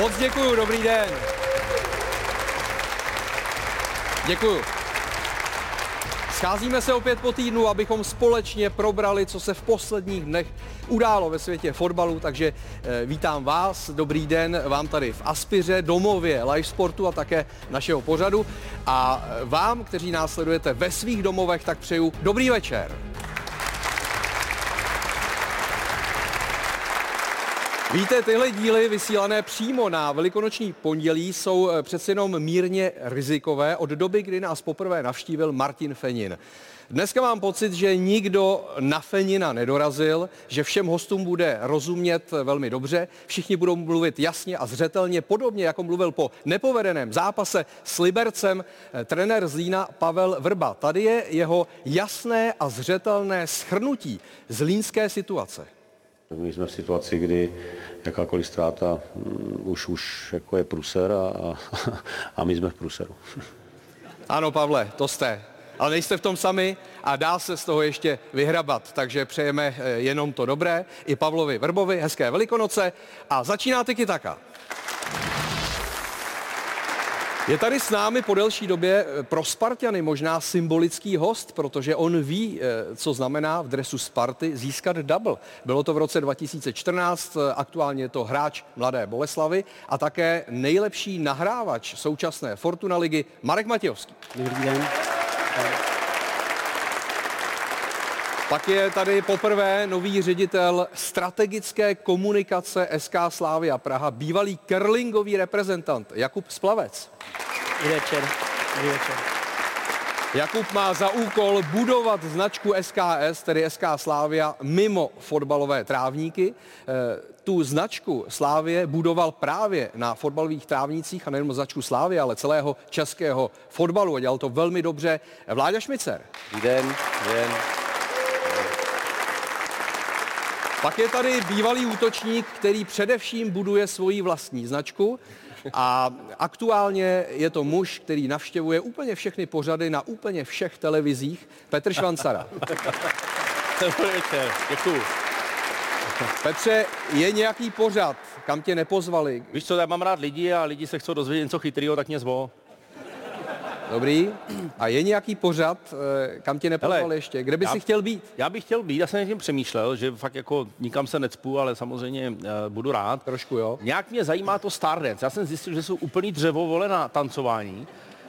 Moc děkuju, dobrý den. Děkuju. Scházíme se opět po týdnu, abychom společně probrali, co se v posledních dnech událo ve světě fotbalu, takže eh, vítám vás, dobrý den vám tady v Aspiře, domově live sportu a také našeho pořadu a eh, vám, kteří nás sledujete ve svých domovech, tak přeju dobrý večer. Víte, tyhle díly vysílané přímo na velikonoční pondělí jsou eh, přece jenom mírně rizikové od doby, kdy nás poprvé navštívil Martin Fenin. Dneska mám pocit, že nikdo na Fenina nedorazil, že všem hostům bude rozumět velmi dobře, všichni budou mluvit jasně a zřetelně, podobně jako mluvil po nepovedeném zápase s Libercem eh, trenér Zlína Pavel Vrba. Tady je jeho jasné a zřetelné schrnutí zlínské situace. My jsme v situaci, kdy jakákoliv ztráta mm, už, už jako je pruser a, a, a my jsme v pruseru. Ano, Pavle, to jste. Ale nejste v tom sami a dá se z toho ještě vyhrabat. Takže přejeme eh, jenom to dobré. I Pavlovi Vrbovi hezké velikonoce a začíná Tiki Taka. Je tady s námi po delší době eh, pro Spartany možná symbolický host, protože on ví, eh, co znamená v dresu Sparty získat double. Bylo to v roce 2014, eh, aktuálně je to hráč Mladé Boleslavy a také nejlepší nahrávač současné Fortuna ligy Marek Matějovský. Dobrý den. Pak je tady poprvé nový ředitel strategické komunikace SK Slávia Praha, bývalý curlingový reprezentant Jakub Splavec. Dobrý večer. Dobrý večer. Jakub má za úkol budovat značku SKS, tedy SK Slávia, mimo fotbalové trávníky. Eh, tu značku Slávie budoval právě na fotbalových trávnících a nejenom značku Slávie, ale celého českého fotbalu a dělal to velmi dobře Vláďa Šmicer. Den, den. Pak je tady bývalý útočník, který především buduje svoji vlastní značku a aktuálně je to muž, který navštěvuje úplně všechny pořady na úplně všech televizích, Petr Švancara. Dobrý večer, děkuju. Petře, je nějaký pořad, kam tě nepozvali? Víš co, já mám rád lidi a lidi se chcou dozvědět něco chytrého, tak mě zvo. Dobrý. A je nějaký pořad, eh, kam tě nepozvali ještě? Kde by já- si chtěl být? Já bych chtěl být, já jsem tím přemýšlel, že fakt jako nikam se necpu, ale samozřejmě uh, budu rád. Trošku, jo. Nějak mě zajímá to Stardance. Já jsem zjistil, že jsou úplný dřevo vole na tancování.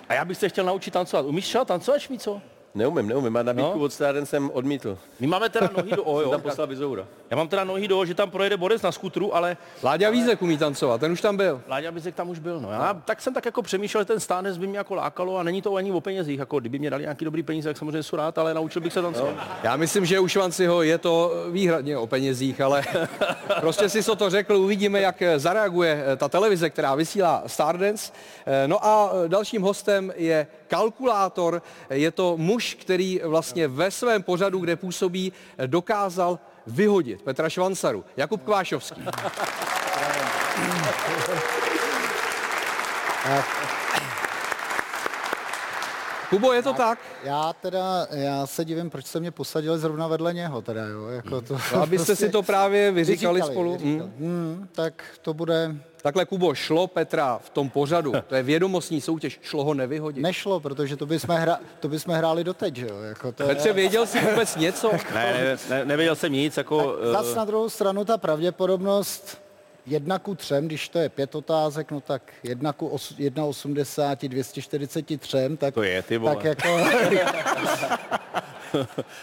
A já bych se chtěl naučit tancovat. Umíš třeba tancovat, Šmíco? Neumím, neumím. A nabídku No. od Stráden jsem odmítl. My máme teda nohy do O, Jsem jo. tam poslal Bizoura. Já mám teda nohy do že tam projede Borec na skutru, ale Láďa Vízek umí tancovat, ten už tam byl. Láďa Bizek tam už byl. No. Já, tak jsem tak jako přemýšlel, že ten stánec by mě jako lákalo a není to ani o penězích. Jako, kdyby mě dali nějaký dobrý peníze, tak samozřejmě jsou rád, ale naučil bych se tancovat. Já myslím, že u Švanciho je to výhradně o penězích, ale prostě si to řekl, uvidíme, jak zareaguje ta televize, která vysílá Stardance. No a dalším hostem je kalkulátor, je to muž, který vlastně ve svém pořadu, kde působí, dokázal vyhodit Petra Švancaru. Jakub Kvášovský. Kubo, je to tak? Já teda, já se divím, proč se mě posadili zrovna vedle něho teda, jo, jako to. No, abyste si to právě vyříkali spolu. Vyříkali. Hmm, tak to bude, Takhle, Kubo, šlo Petra v tom pořadu, to je vědomostní soutěž, šlo ho nevyhodit. nešlo, protože to bychom, hra, to bychom hráli doteď, že jo, jako to je- Petře, věděl jsi vůbec něco? Ne, ne, ne, nevěděl jsem nic, jako... Zas eh, na druhou stranu ta pravděpodobnost jedna ku třem, když to je pět otázek, no tak jedna ku os, 1,80, 243, tak, To je, ty vole. tak jako,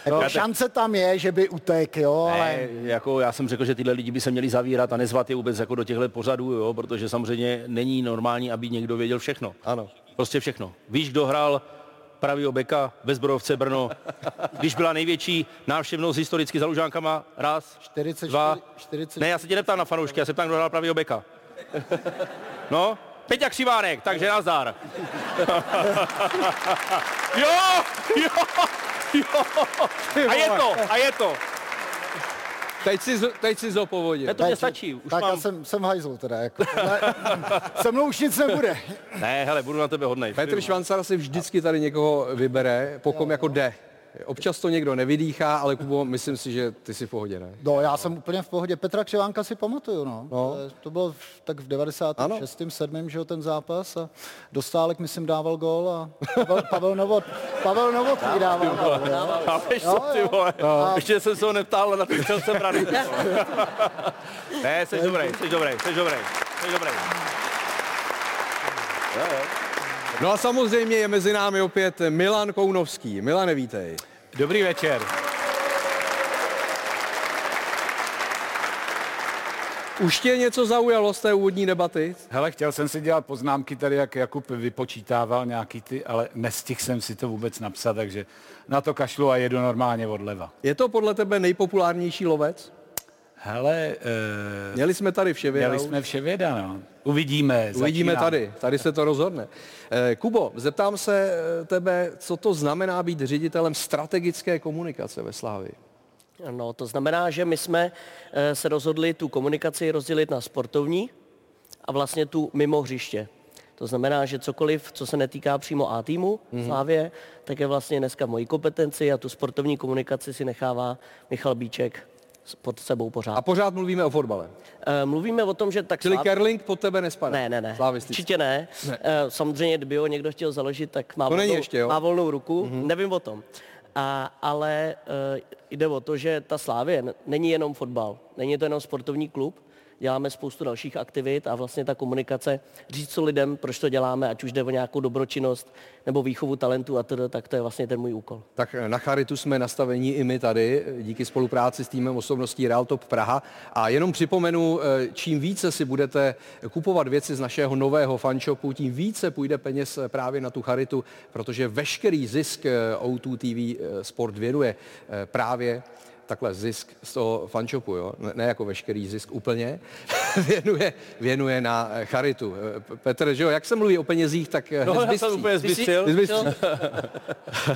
jako šance tam je, že by utek, jo, ale... Ne, jako já jsem řekl, že tyhle lidi by se měli zavírat a nezvat je vůbec jako do těchto pořadů, jo, protože samozřejmě není normální, aby někdo věděl všechno. Ano. Prostě všechno. Víš, kdo hrál pravýho beka ve Zbrojovce Brno, když byla největší návštěvnost historicky za Lužánkama, raz, 44, dva, 40. ne, já se tě neptám na fanoušky, já se ptám, kdo hrál pravýho beka. No, Peťa Křivánek, takže nazdar. jo, jo, jo. A je to, a je to. Teď si, z- teď si zopovodil. Ne, to mě stačí. Už tak já mám... jsem, jsem hajzl teda. Jako, ale, se mnou už nic nebude. Ne, hele, budu na tebe hodnej. Petr Švancar si vždycky tady někoho vybere, pokom jako jde. Občas to někdo nevydýchá, ale Kubo, myslím si, že ty jsi v pohodě, ne? No, já jsem úplně v pohodě. Petra Křivánka si pamatuju, no. No. To, bylo v- tak v 96. 7. že jo, ten zápas a Dostálek, myslím, dával gól a Pavel, Pavel Novot, Pavel Novotný dával. gól, jo. Chápeš Jo, co, ty jo. vole? Ještě jsem se ho neptal, na ty střelce brany. ne, jsi dobrý, jsi dobrý, jsi dobrý, jsi dobrý. No a samozřejmě je mezi námi opět Milan Kounovský. Milane, vítej. Dobrý večer. Už tě něco zaujalo z té úvodní debaty? Hele, chtěl jsem si dělat poznámky tady, jak Jakub vypočítával nějaký ty, ale nestihl jsem si to vůbec napsat, takže na to kašlu a jedu normálně odleva. Je to podle tebe nejpopulárnější lovec? Hele, uh, Měli jsme tady vše měli jsme vše věda, no. Uvidíme. Uvidíme začínám. tady, tady se to rozhodne. Eh, Kubo, zeptám se eh, tebe, co to znamená být ředitelem strategické komunikace ve Slávii. No, to znamená, že my jsme eh, se rozhodli tu komunikaci rozdělit na sportovní a vlastně tu mimo hřiště. To znamená, že cokoliv, co se netýká přímo A týmu Mhm. v Slávě, tak je vlastně dneska v mojí kompetenci a tu sportovní komunikaci si nechává Michal Bíček pod sebou pořád. A pořád mluvíme o fotbale. Eh, Mluvíme o tom, že tak Čili Sláv- curling pod tebe nespadá. ne, ne, ne. Určitě ne. ne. Samozřejmě, kdyby ho někdo chtěl založit, tak má, To volnou, ještě, jo? má volnou ruku. Mm-hmm. Nevím o tom. A, ale uh, jde o to, že ta Slávě není jenom fotbal, není to jenom sportovní klub, děláme spoustu dalších aktivit a vlastně ta komunikace, říct co lidem, proč to děláme, ať už jde o nějakou dobročinnost nebo výchovu talentů a td., tak to je vlastně ten můj úkol. Tak na Charitu jsme nastavení i my tady, díky spolupráci s týmem osobností Real Top Praha. A jenom připomenu, eh, čím více si budete kupovat věci z našeho nového fanshopu, tím více půjde peněz eh, právě na tu Charitu, protože veškerý zisk eh, O2 TV Sport věnuje právě takhle zisk z toho fanshopu, jo? Ne, ne jako veškerý zisk úplně, věnuje, věnuje na charitu. Petr, že jo, jak se mluví o penězích, tak eh, No, já jsem úplně zbystřil.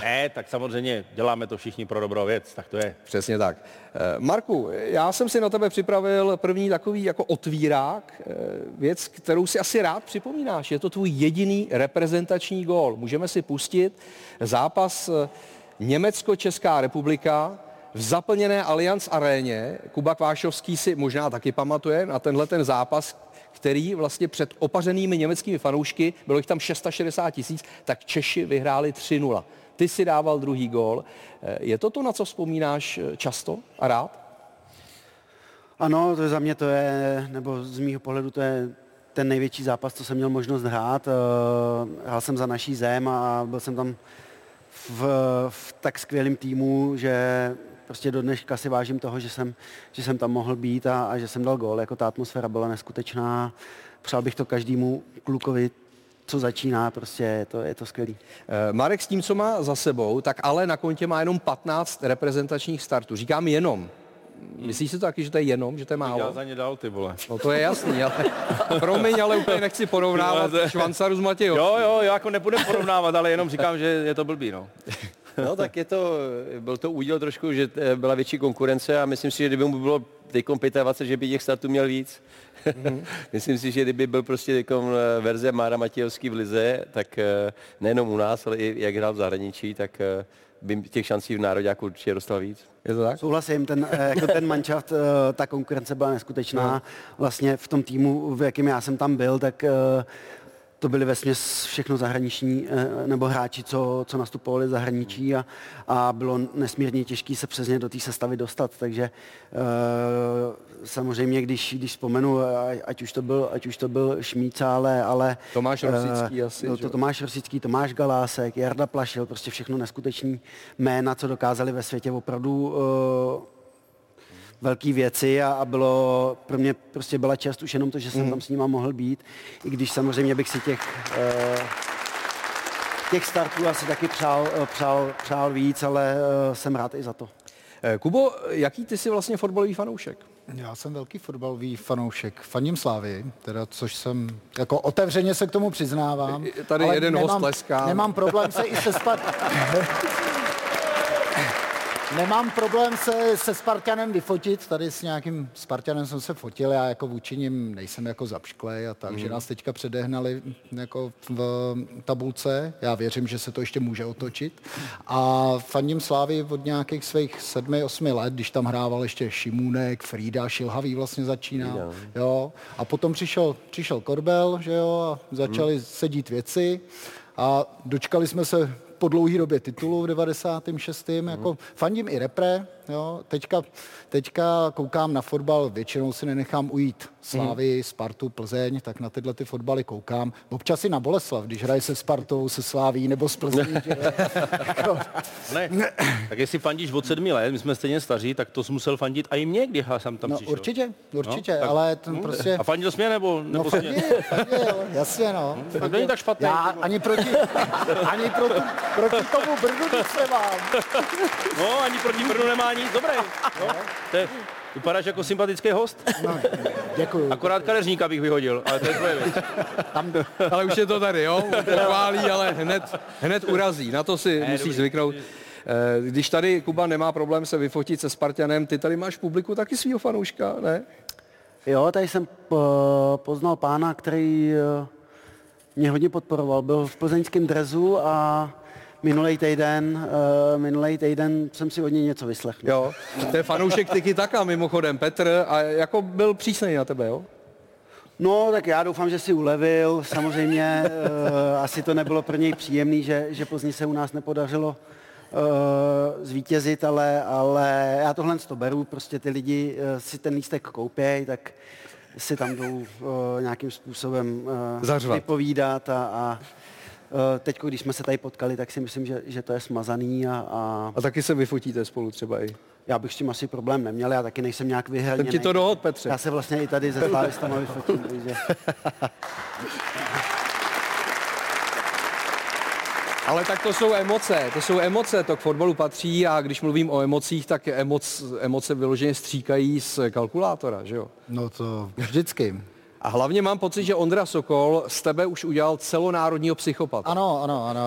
Ne, tak samozřejmě děláme to všichni pro dobrou věc, tak to je. Přesně tak. Eh, Marku, já jsem si na tebe připravil první takový jako otvírák, eh, věc, kterou si asi rád připomínáš. Je to tvůj jediný reprezentační gól. Můžeme si pustit zápas Německo-Česká republika v zaplněné Allianz aréně. Kuba Kvášovský si možná taky pamatuje na tenhle ten zápas, který vlastně před opařenými německými fanoušky, bylo jich tam 660 tisíc, tak Češi vyhráli 3-0. Ty si dával druhý gól. Eh, Je to to, na co vzpomínáš eh, často a rád? Ano, to je za mě to je, nebo z mýho pohledu to je ten největší zápas, co jsem měl možnost hrát. Eh, Hrál jsem za naší zem a byl jsem tam v, v tak skvělém týmu, že prostě do dneška si vážím toho, že jsem, že jsem tam mohl být a, a že jsem dal gól. Jako ta atmosféra byla neskutečná. Přál bych to každému klukovi, co začíná, prostě je to, je to skvělý. Eh, Marek s tím, co má za sebou, tak ale na kontě má jenom 15 reprezentačních startů. Říkám jenom. Myslíš si to taky, že to je jenom, že to je Já málo? za ně dal, ty vole. No to je jasný, ale promiň, ale úplně nechci porovnávat No, Švancaru s Matějou. Jo, jo, já jako nebudem porovnávat, ale jenom říkám, že je to blbý, no. No tak je to, byl to úděl trošku, že eh, byla větší konkurence a myslím si, že kdyby mu bylo teď 25, že by těch startů měl víc. myslím si, že kdyby byl prostě eh, verze Mára Matějovský v Lize, tak eh, nejenom u nás, ale i jak hrál v zahraničí, tak by těch šancí v národě určitě dostal víc. Je to tak? Souhlasím, ten, jako ten manšaft, ta konkurence byla neskutečná. Vlastně v tom týmu, v jakém já jsem tam byl, tak to byli ve všechno zahraniční eh, nebo hráči, co, co nastupovali zahraničí a, a bylo nesmírně těžké se přesně do té sestavy dostat, takže eh, samozřejmě, když, když vzpomenu, ať už to byl, ať už to byl Šmíca, ale, ale Tomáš eh, Rosický asi, no, to? Tomáš Rosický, Tomáš Galásek, Jarda Plašil, prostě všechno neskuteční jména, co dokázali ve světě opravdu velké věci a, a bylo pro mě prostě byla čest už jenom to, že jsem tam s nima mohl být, i když samozřejmě bych si těch eh, těch startů asi taky přál, eh, přál, přál víc, ale eh, jsem rád i za to. Eh, Kubo, jaký ty jsi vlastně fotbalový fanoušek? Já jsem velký fotbalový fanoušek, faním Slávy, teda, což jsem, jako otevřeně se k tomu přiznávám. Je tady ale jeden host nemám, tleská. Nemám problém se i se spat... Nemám problém se, se Spartanem vyfotit, tady s nějakým Spartanem jsem se fotil, já jako vůči nim nejsem jako zapšklej a tak, mm. že nás teďka předehnali jako v tabulce, já věřím, že se to ještě může otočit. A fandím Slávy od nějakých svých sedmi, osmi let, když tam hrával ještě Šimůnek, Frida, Šilhavý vlastně začínal, jo, a potom přišel, přišel Korbel, že jo, a začaly mm. sedít věci. A dočkali jsme se po dlouhé době titulu v 96. Mm. Jako fandím i repre, jo. Teďka, teďka koukám na fotbal, většinou si nenechám ujít Slávy, mm. Spartu, Plzeň, tak na tyhle ty fotbaly koukám. Občas i na Boleslav, když hraje se Spartou, se Sláví nebo s Plzní. že, jako, Ne, tak jestli fandíš od sedmi let, my jsme stejně staří, tak to jsi musel fandit a i mě, když jsem tam no, přišel. určitě, určitě, tak- ale ten hm, prostě... A fandil jsi mě nebo, nebo No, jsi mě? fandil, fandil, jasně, no. To není tak špatný. Já ani proti, ani proti, proti tomu Brdu nic nemám. No, ani proti Brnu nemá nic, dobré. No, to je, vypadáš jako sympatický host. No, děkuju. Akorát kadeřníka bych vyhodil, ale to je tvoje věc. Ale už je to tady, jo? Pochválí, ale hned, hned urazí. Na to si musíš zvyknout. Eh, Když tady Kuba nemá problém se vyfotit se Spartanem, ty tady máš publiku taky svýho fanouška, ne? Jo, tady jsem po, poznal pána, který eh, mě hodně podporoval. Byl v plzeňském drezu a minulý týden, uh, minulý týden jsem si od něj něco vyslechl. Jo. To je fanoušek Tiki Taka, mimochodem, Petr, a jako byl přísnej na tebe, jo? No, tak já doufám, že si ulevil. Samozřejmě uh, asi to nebylo pro něj příjemný, že, že Plzni se u nás nepodařilo uh, zvítězit, ale, ale já tohle to beru, prostě ty lidi uh, si ten lístek koupěj, tak si tam jdou uh, nějakým způsobem uh, Zařvat. vypovídat a, a teď, když jsme se tady potkali, tak si myslím, že, že to je smazaný a, a A taky se vyfotíte spolu třeba i. já bych s tím asi problém neměl, já taky nejsem nějak vyhrněný. Jsem ti to dohod, Petře. Já se vlastně i tady ze Slávistama vyfotím, takže... Ale tak to jsou emoce, to jsou emoce, to k fotbalu patří a když mluvím o emocích, tak emoc, emoce vyloženě stříkají z kalkulátora, že jo? No to vždycky. A hlavně mám pocit, že Ondra Sokol z tebe už udělal celonárodního psychopata. Ano, ano, ano.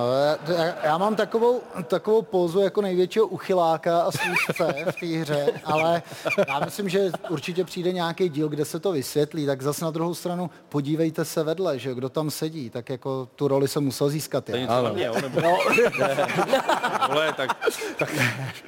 Já, já mám takovou, takovou pózu jako největšího uchyláka a služce v té hře, ale já myslím, že určitě přijde nějaký díl, kde se to vysvětlí, tak zase na druhou stranu podívejte se vedle, že kdo tam sedí, tak jako tu roli jsem musel získat To něco mě? Nebo... No, Vole, tak, tak,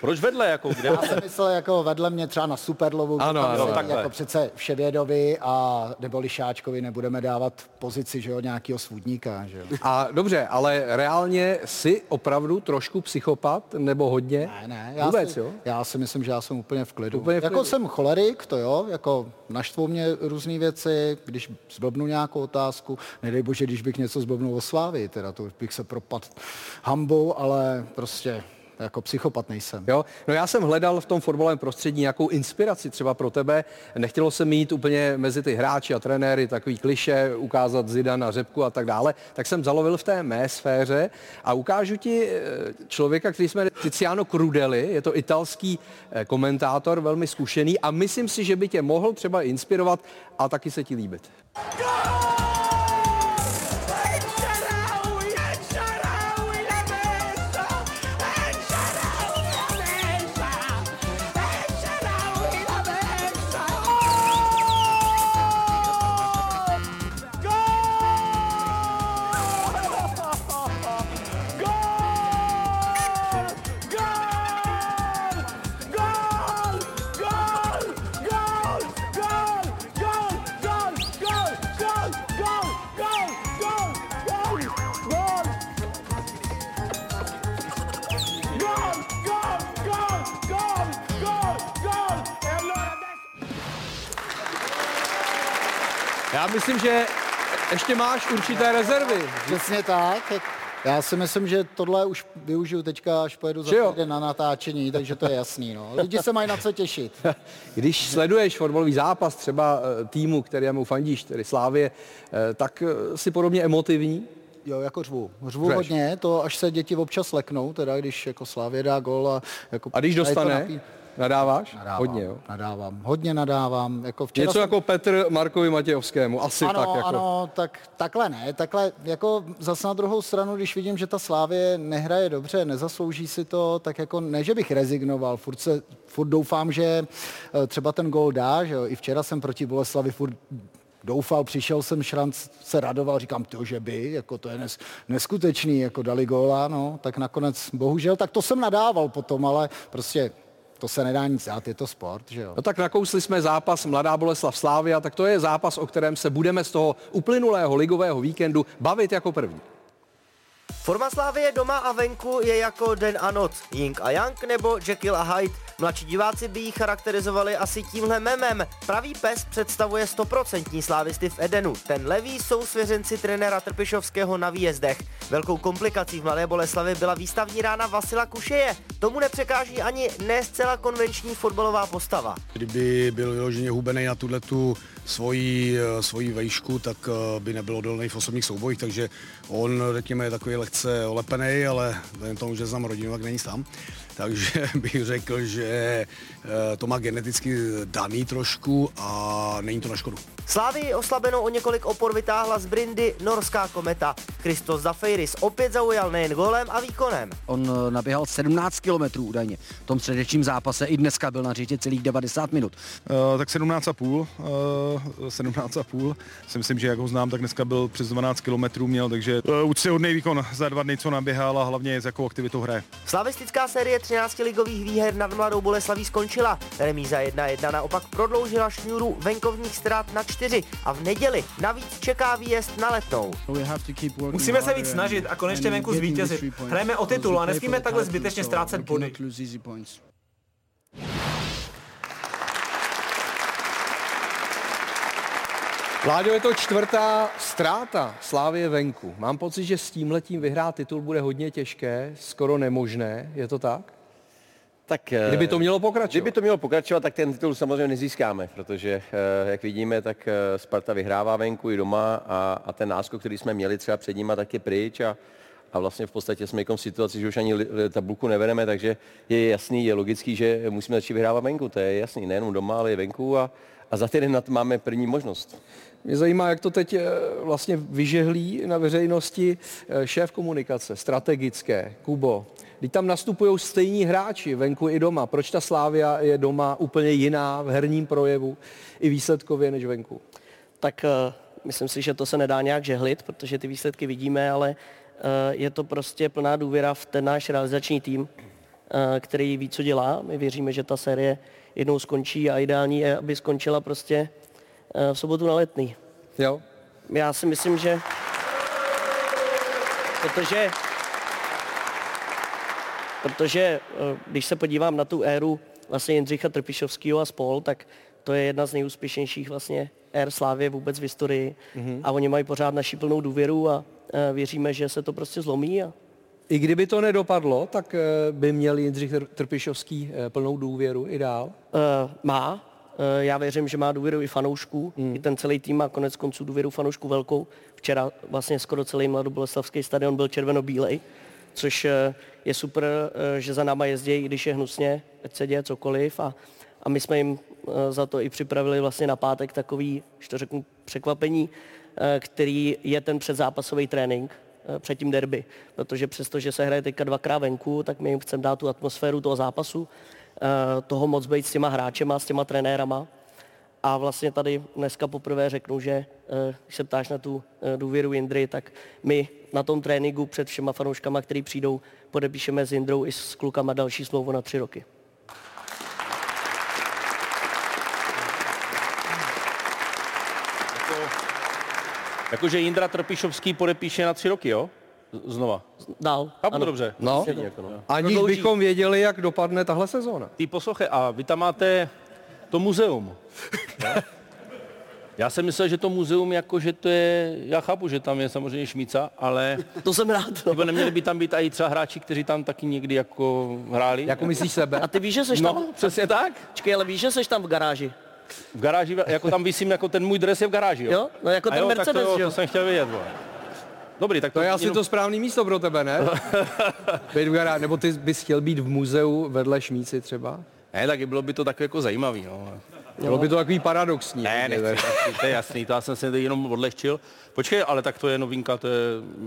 proč vedle, jako, kde? já jsem myslel jako vedle mě třeba na Superlovu, Ano, tam ano, sedí takhle. jako přece Vševědovi a nebo Lišáčkovi nebudeme dávat pozici, že jo, nějakého svůdníka, že jo. A dobře, ale reálně jsi opravdu trošku psychopat, nebo hodně? Ne, ne, já, Vůbec, si, jo? já si myslím, že já jsem úplně v klidu. Úplně v jako klidu. jsem cholerik, to jo, jako naštvou mě různé věci, když zblbnu nějakou otázku, nedej bože, když bych něco zblbnul o Slávii, teda to bych se propadl hambou, ale prostě jako psychopat nejsem. Jo? No já jsem hledal v tom fotbalovém prostředí nějakou inspiraci třeba pro tebe. Nechtělo se mít úplně mezi ty hráči a trenéry takový kliše, ukázat Zidana, Řepku a tak dále. Tak jsem zalovil v té mé sféře a ukážu ti eh, člověka, který jsme Tiziano Crudeli, je to italský eh, komentátor, velmi zkušený a myslím si, že by tě mohl třeba inspirovat a taky se ti líbit. Já myslím, že ještě máš určité rezervy. Přesně tak. Já si myslím, že tohle už využiju teďka, až pojedu za týden na natáčení, takže to je jasný. No. Lidi se mají na co těšit. Když sleduješ fotbalový zápas třeba eh, týmu, kterému fandíš, tedy Slávě, eh, tak eh, si podobně emotivní. Jo, jako řvu. Řvu Řveš. hodně, to až se děti občas leknou, teda když jako Slávě dá gol a jako... A když dostane? Nadáváš? Nadávám, Hodně, jo. Nadávám, hodně nadávám. Jako včera Něco jsem- jako Petr Markovi Matějovskému, asi ano, tak jako. ano, tak takhle ne, takhle jako zase na druhou stranu, když vidím, že ta Slávě nehraje dobře, nezaslouží si to, tak jako ne, že bych rezignoval, furt, se, furt doufám, že eh, třeba ten gol dá, že jo, i včera jsem proti Boleslavi furt doufal, přišel jsem, Šranc se radoval, říkám, to, že by, jako to je nes, neskutečný, jako dali góla, no, tak nakonec, bohužel, tak to jsem nadával potom, ale prostě to se nedá nic dát, je to sport, že jo. No tak nakousli jsme zápas Mladá Boleslav Slávia, tak to je zápas, o kterém se budeme z toho uplynulého ligového víkendu bavit jako první. Forma Slávie doma a venku je jako den a noc, Ying a Yang nebo Jekyll a Hyde. Mladší diváci by ji charakterizovali asi tímhle memem. Pravý pes představuje 100% slávisty v Edenu. Ten levý jsou svěřenci trenéra Trpišovského na výjezdech. Velkou komplikací v Mladé Boleslavi byla výstavní rána Vasila Kušeje. Tomu nepřekáží ani ne zcela konvenční fotbalová postava. Kdyby byl vyloženě hubený na tuhle tu svoji, eh, svoji vejšku, tak eh, by nebyl odolný v osobních soubojích, takže on, řekněme, je takový lehce olepený, ale jen tomu, že znám rodinu, tak není sám. Takže bych řekl, že eh, to má geneticky daný trošku a není to na škodu. Slávii oslabenou o několik opor vytáhla z Brindy norská kometa. Christos Zafeiris opět zaujal nejen golem a výkonem. On eh, naběhal 17 kilometrů údajně. V tom předečním zápase i dneska byl na řitě celých 90 minut. Uh, tak 17,5, uh, 17,5. Si myslím, že jak ho znám, tak dneska byl přes 12 kilometrů měl, takže uh, úctyhodný výkon za dva dny, co naběhal a hlavně s jakou aktivitou hraje. Slavistická série 13 ligových výher nad Mladou Boleslaví skončila. Remíza 1-1 naopak prodloužila šňůru venkovních ztrát na 4 a v neděli navíc čeká výjezd na letnou. Musíme se víc snažit a konečně venku zvítězit. Hrajeme o titul a nesmíme takhle zbytečně ztrácet body. Láďo, je to čtvrtá ztráta Slávě venku. Mám pocit, že s tím letím vyhrát titul bude hodně těžké, skoro nemožné. Je to tak? Tak, Kdyby to mělo pokračovat. Kdyby to mělo pokračovat, tak ten titul samozřejmě nezískáme, protože, eh, jak vidíme, tak eh, Sparta vyhrává venku i doma a, a ten náskok, který jsme měli třeba před nima, tak je pryč a, a vlastně v podstatě jsme v situaci, že už ani tabulku nevedeme, takže je jasný, je logický, že musíme začít vyhrávat venku, to je jasný, nejenom doma, ale i venku a, a za týden na to máme první možnost. Mě zajímá, jak to teď eh, vlastně vyžehlí na veřejnosti eh, šéf komunikace, strategické, Kubo. Když tam nastupují stejní hráči venku i doma, proč ta Slávia je doma úplně jiná v herním projevu i výsledkově než venku? Tak uh, myslím si, že to se nedá nějak žehlit, protože ty výsledky vidíme, ale uh, je to prostě plná důvěra v ten náš realizační tým, uh, který ví, co dělá. My věříme, že ta série jednou skončí a ideální je, aby skončila prostě uh, v sobotu na letný. Jo. Já si myslím, že protože protože eh, když se podívám na tu éru vlastně Jindřicha Trpišovského a spol, tak to je jedna z nejúspěšnějších vlastně ér Slávě vůbec v historii Mhm. a oni mají pořád naši plnou důvěru a eh, věříme, že se to prostě zlomí a I kdyby to nedopadlo, tak eh, by měl Jindřich Tr- Trpišovský plnou důvěru i dál? Má. Já věřím, že má důvěru i fanoušků. Mm. I ten celý tým má konec konců důvěru fanoušků velkou. Včera vlastně skoro celý mladoboleslavský stadion byl červeno-bílej, což uh, je super, uh, že za náma jezdí, i když je hnusně, ať se děje cokoliv. A, a my jsme jim uh, za to i připravili vlastně na pátek takový, že to řeknu, překvapení, který je ten předzápasový trénink eh, před tím derby. Protože přesto, že se hraje teďka dvakrát venku, tak my jim chceme dát tu atmosféru toho zápasu, eh, toho moc být s těma hráčema, s těma trenérama. A vlastně tady dneska poprvé řeknu, že eh, když se ptáš na tu eh, důvěru Jindry, tak my na tom tréninku před všema fanouškama, který přijdou, podepíšeme s Jindrou i s klukama další smlouvu na tři roky. Jakože Jindra Trpišovský podepíše na tři roky, jo? Znova. Dál. Chápu ano. dobře. No, jako no. aniž bychom věděli, jak dopadne tahle sezóna. Ty poslouchej, a vy tam máte to muzeum. Já jsem myslel, že to muzeum, jako že to je, já chápu, že tam je samozřejmě šmíca, ale... To jsem rád. No. Nebo neměli by tam být i třeba hráči, kteří tam taky někdy jako hráli? Jako myslíš sebe? A ty víš, že seš No, tam? přesně tak. Čekej, ale víš, že seš tam v garáži? V garáži, jako tam vysím, jako ten můj dres je v garáži, jo? Jo? No jako ten jo, tak Mercedes, to, jo, to jsem chtěl vědět, vole. Dobrý, tak To je asi jenom- to správné místo pro tebe, ne? Být v garáži, nebo ty bys chtěl být v muzeu vedle Šmíci třeba? Ne, tak bylo by to tak jako zajímavý, no. Bylo by to takový paradoxní. Ne, nechci, nechci, to je jasný, to já jsem se jenom odlehčil. Počkej, ale tak to je novinka, to je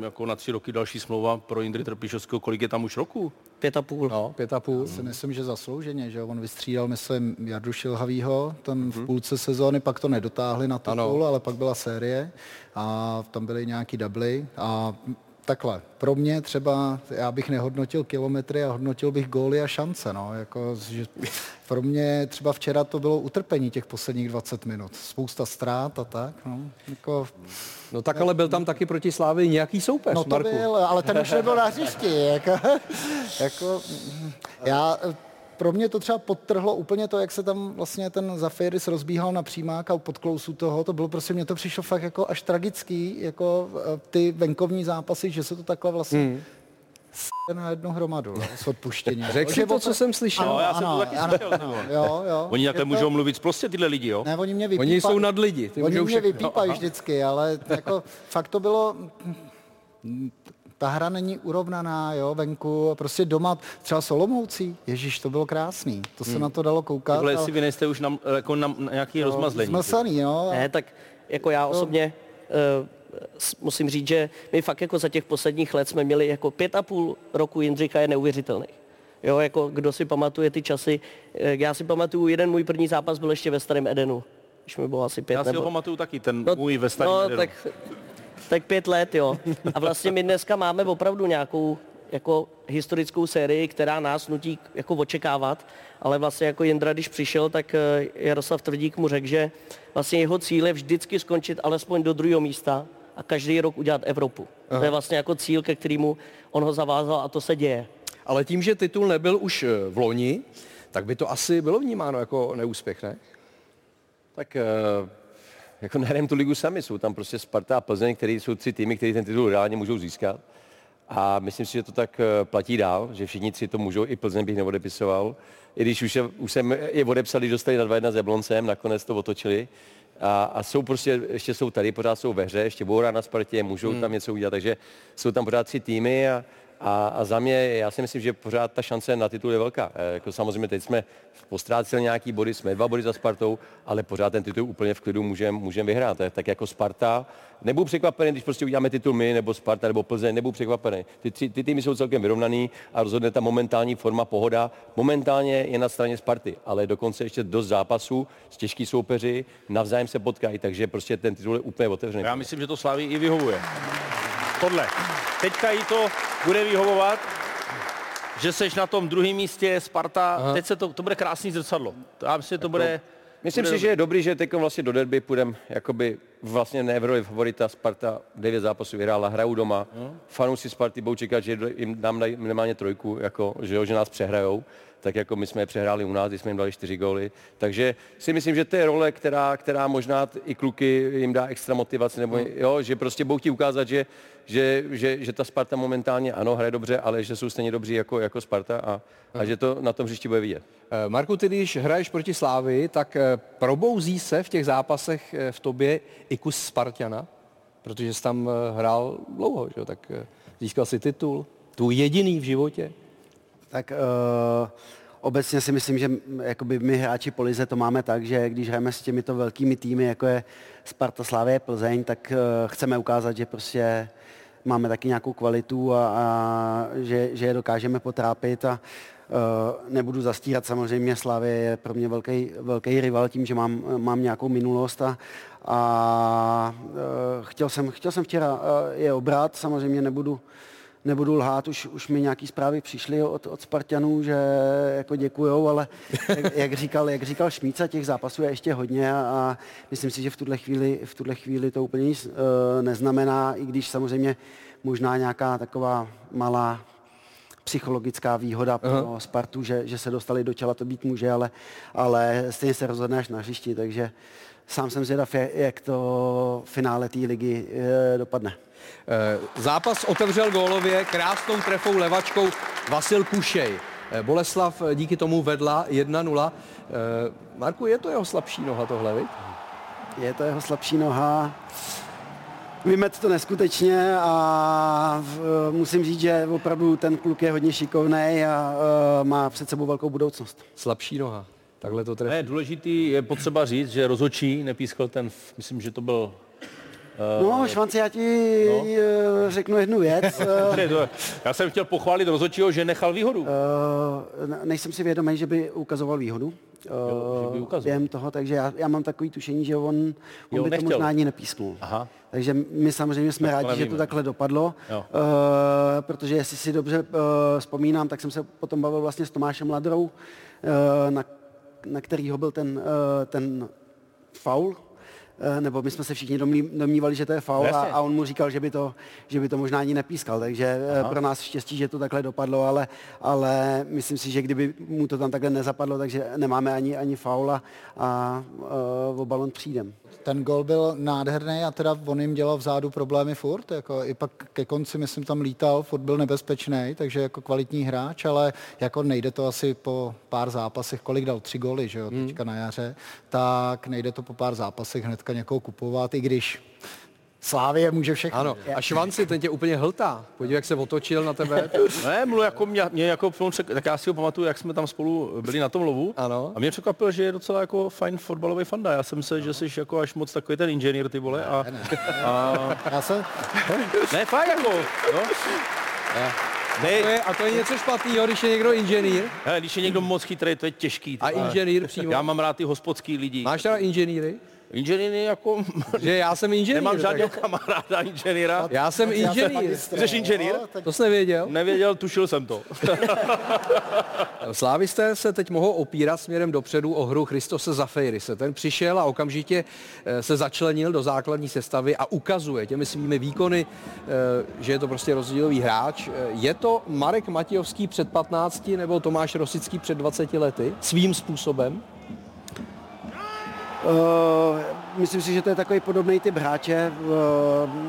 jako na tři roky další smlouva pro Jindry Trpišovského. Kolik je tam už roku? Pět a půl. No, pět a půl. Si myslím, že zaslouženě, že on vystřídal, myslím, Jardu Šilhavýho, ten v půlce sezóny, pak to nedotáhli na titul, Ano. ale pak byla série a tam byly nějaký dubly a takhle, pro mě třeba, já bych nehodnotil kilometry a hodnotil bych góly a šance, no, jako, že pro mě třeba včera to bylo utrpení těch posledních 20 minut, spousta ztrát a tak, no, jako, No tak ale byl tam taky proti Slávy nějaký soupeř, No to Marku. byl, ale ten už nebyl na hřišti. Jako, jako, já, pro mě to třeba podtrhlo úplně to, jak se tam vlastně ten Zafiris rozbíhal na přímák a pod klousu toho, to bylo prostě, mně to přišlo fakt jako až tragický, jako eh, ty venkovní zápasy, že se to takhle vlastně Hmm. s- na jednu hromadu, no, s odpuštěním. Řekl si to, co jsem slyšel. Ano, No, já jsem ano, to taky ano, slyšel, ano, jo, jo. Oni takhle Je to- můžou mluvit prostě tyhle lidi, jo? Ne, oni mě vypípa... Oni jsou nad lidi, ty Oni mě všechno. vypípají vždycky, ale jako fakt to bylo... Ta hra není urovnaná, jo, venku, prostě doma, třeba Solomoucí, ježíš, to bylo krásný, to se Hmm. na to dalo koukat. Tohle ale- si vynejste už na, jako na, na nějaký rozmazlení. Zmlsaný, jo. Ne, tak jako já osobně uh, musím říct, že my fakt jako za těch posledních let jsme měli jako pět a půl roku Jindřicha je neuvěřitelný. Jo, jako kdo si pamatuje ty časy, eh, já si pamatuju, jeden můj první zápas byl ještě ve Starém Edenu, když mi bylo asi pět Já si ho nebo... pamatuju taky, ten můj ve starém no, Edenu. tak, tak pět let, jo. A vlastně my dneska máme opravdu nějakou jako historickou sérii, která nás nutí jako očekávat, ale vlastně jako Jindra, když přišel, tak eh, Jaroslav Tvrdík mu řekl, že vlastně jeho cíl je vždycky skončit alespoň do druhého místa a každý rok udělat Evropu. Aha. To je vlastně jako cíl, ke kterému on ho zavázal a to se děje. Ale tím, že titul nebyl už eh, v loni, tak by to asi bylo vnímáno jako neúspěch, ne? Tak eh, jako nehrajeme tu ligu sami, jsou tam prostě Sparta a Plzeň, který jsou tři týmy, který ten titul reálně můžou získat. A myslím si, že to tak eh, platí dál, že všichni tři to můžou, i Plzeň bych neodepisoval. I když už, je, už jsem je odepsali, dostali na 2-1 s Jabloncem, nakonec to otočili. A, a jsou prostě, ještě jsou tady, pořád jsou ve hře, ještě budou hrát na Spartě, můžou Hmm. tam něco udělat, takže jsou tam pořád tři týmy a, a, a za mě, já si myslím, že pořád ta šance na titul je velká. E, jako samozřejmě teď jsme postráceli nějaký body, jsme dva body za Spartou, ale pořád ten titul úplně v klidu můžeme můžem vyhrát. Tak, tak jako Sparta, nebudu překvapený, když prostě uděláme titul my, nebo Sparta, nebo Plzeň, nebudu překvapený. Ty, ty, ty týmy jsou celkem vyrovnaný a rozhodne ta momentální forma pohoda. Momentálně je na straně Sparty, ale dokonce ještě dost zápasů s těžký soupeři, navzájem se potkají, takže prostě ten titul je úplně otevřený. Já myslím, že to Slavii i vyhovuje. Tohle. Teďka jí to bude vyhovovat, že seš na tom druhém místě, Sparta, Aha. teď se to, to bude krásný zrcadlo. Já myslím, že to bude... Myslím bude si, že je dobrý, že teď vlastně do derby půjdeme jakoby vlastně ne v roli favorita. Sparta devět zápasů vyhrála, hrajou doma. Hmm. Fanoušci Sparty budou čekat, že jim dají minimálně trojku, jako, že, jo, že nás přehrajou. Tak jako my jsme je přehráli u nás, když jsme jim dali čtyři góly. Takže si myslím, že to je role, která, která možná i kluky jim dá extra motivaci, nebo jo, že prostě budou ti ukázat, že, že, že, že, ta Sparta momentálně ano, hraje dobře, ale že jsou stejně dobří jako, jako Sparta a, a že to na tom hřišti bude vidět. Eh, Marku, ty když hraješ proti Slávy, tak eh, probouzí se v těch zápasech eh, v tobě i kus Spartiana? Protože jsi tam hrál dlouho, že? tak získal si titul, tu jediný v životě. Tak uh, obecně si myslím, že jakoby my hráči po lize to máme tak, že když hrajeme s těmito velkými týmy, jako je Sparta, Slávě, Plzeň, tak uh, chceme ukázat, že prostě máme taky nějakou kvalitu a, a že, že je dokážeme potrápit a uh, nebudu zastírat, samozřejmě Slávě je pro mě velký, velký rival tím, že mám, mám nějakou minulost a, a uh, chtěl, jsem, chtěl jsem včera uh, je obrat, samozřejmě nebudu nebudu lhát, už, už mi nějaký zprávy přišly od, od Spartanů, že jako děkujou, ale jak, jak, říkal, jak říkal Šmíca, těch zápasů je ještě hodně a, a myslím si, že v tuhle chvíli, v tuhle chvíli to úplně nic uh, neznamená, i když samozřejmě možná nějaká taková malá psychologická výhoda pro Aha. Spartu, že, že se dostali do těla, to být může, ale, ale stejně se rozhodne až na hřišti, takže sám jsem zvědav, jak- to finále té ligy eh, dopadne. Eh, Zápas otevřel gólově krásnou trefou levačkou Vasil Kušej. Eh, Boleslav eh, díky tomu vedla 1-0. Eh, Marku, je to jeho slabší noha tohle, viď? Je to jeho slabší noha. Vymet to neskutečně a musím říct, že opravdu ten kluk je hodně šikovný a má před sebou velkou budoucnost. Slabší noha. Takhle to trefí. Ne, důležitý je potřeba říct, že rozhodčí nepískal ten, myslím, že to byl... No, Švanci, já ti no. řeknu jednu věc. To, já jsem chtěl pochválit rozhodčího, že nechal výhodu. Nejsem si vědomý, že by ukazoval výhodu Jo, že by během toho, takže já, já mám takový tušení, že on, on Jo, by nechtěl. to možná ani nepísknul. Aha. Takže my samozřejmě jsme Tak rádi, že to nevíme. takhle dopadlo, Jo. uh, protože jestli si dobře uh, vzpomínám, tak jsem se potom bavil vlastně s Tomášem Ladrou, uh, na, na kterýho byl ten, uh, ten faul, Eh, nebo my jsme se všichni domní- domnívali, že to je faul a, a on mu říkal, že by to, že by to možná ani nepískal, takže Aha. Aha. pro nás štěstí, že to takhle dopadlo, ale, ale myslím si, že kdyby mu to tam takhle nezapadlo, takže nemáme ani, ani faula a uh, o balon přijdem. Ten gol byl nádherný a teda on jim dělal vzadu problémy furt, jako i pak ke konci, myslím, tam lítal, furt byl nebezpečný, takže jako kvalitní hráč, ale jako nejde to asi po pár zápasech, kolik dal tři góly, že jo, Hmm. teďka na jaře, tak nejde to po pár zápasech hnedka někoho kupovat, i když Slávě může všechno. Ano, a Švanci, ten tě úplně hltá. Podívej, jak se otočil na tebe. Ne, mluv jako mě, mě jako, tak já si ho pamatuju, jak jsme tam spolu byli na tom lovu. Ano. A mě překvapil, že je docela jako fajn fotbalový fanda. Já jsem myslel, že jsi jako až moc takový ten inženýr, ty vole. A, a Já se... ne, fakt jako, no. To je, a to je něco špatného, když je někdo inženýr. Hele, když je někdo moc chytrý, to je těžký. ty A inženýr přímo. Já mám rád ty hospodský lidi. Máš teda inženýry? Inženýry jako... Že já jsem inženýr. Nemám tak- žádného kamaráda inženýra. Já jsem inženýr. Jsi inženýr? To jsi nevěděl? Nevěděl, tušil jsem to. Slávisté se teď mohou opírat směrem dopředu o hru Christose Zafeirise. Ten přišel a okamžitě eh, se začlenil do základní sestavy a ukazuje těmi svými výkony, eh, že je to prostě rozdílový hráč. Eh, Je to Marek Matějovský před 15 nebo Tomáš Rosický před 20 lety? Svým způsobem? Uh, myslím si, že to je takový podobný typ hráče. Uh,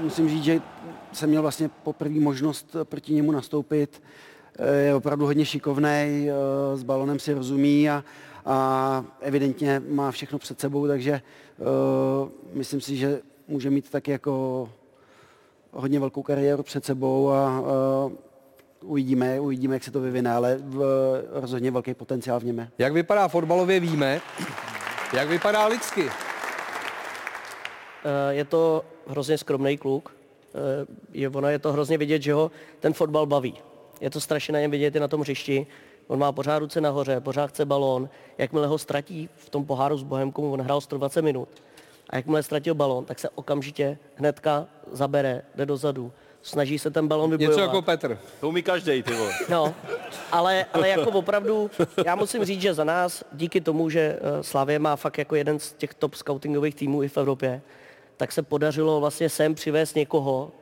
musím říct, že jsem měl vlastně poprvé možnost proti němu nastoupit. Eh, Je opravdu hodně šikovný, s balonem si rozumí a, a evidentně má všechno před sebou, takže myslím si, že může mít taky jako hodně velkou kariéru před sebou a uvidíme, uvidíme, jak se to vyvine, ale v, rozhodně velký potenciál v něm je. Jak vypadá fotbalově víme, jak vypadá lidsky. Eh, Je to hrozně skromný kluk. Eh, Je, ono je to hrozně vidět, že ho ten fotbal baví. Je to strašně na něm vidět i na tom hřišti. On má pořád ruce nahoře, pořád chce balón. Jakmile ho ztratí v tom poháru s Bohemkou, on hrál 120 minut. A jakmile ztratil balón, tak se okamžitě hnedka zabere, jde dozadu. Snaží se ten balón vybojovat. Něco jako Petr. To umí každý, ty vole. No, ale, ale jako opravdu, já musím říct, že za nás, díky tomu, že eh, Slavě má fakt jako jeden z těch top scoutingových týmů i v Evropě, tak se podařilo vlastně sem přivést někoho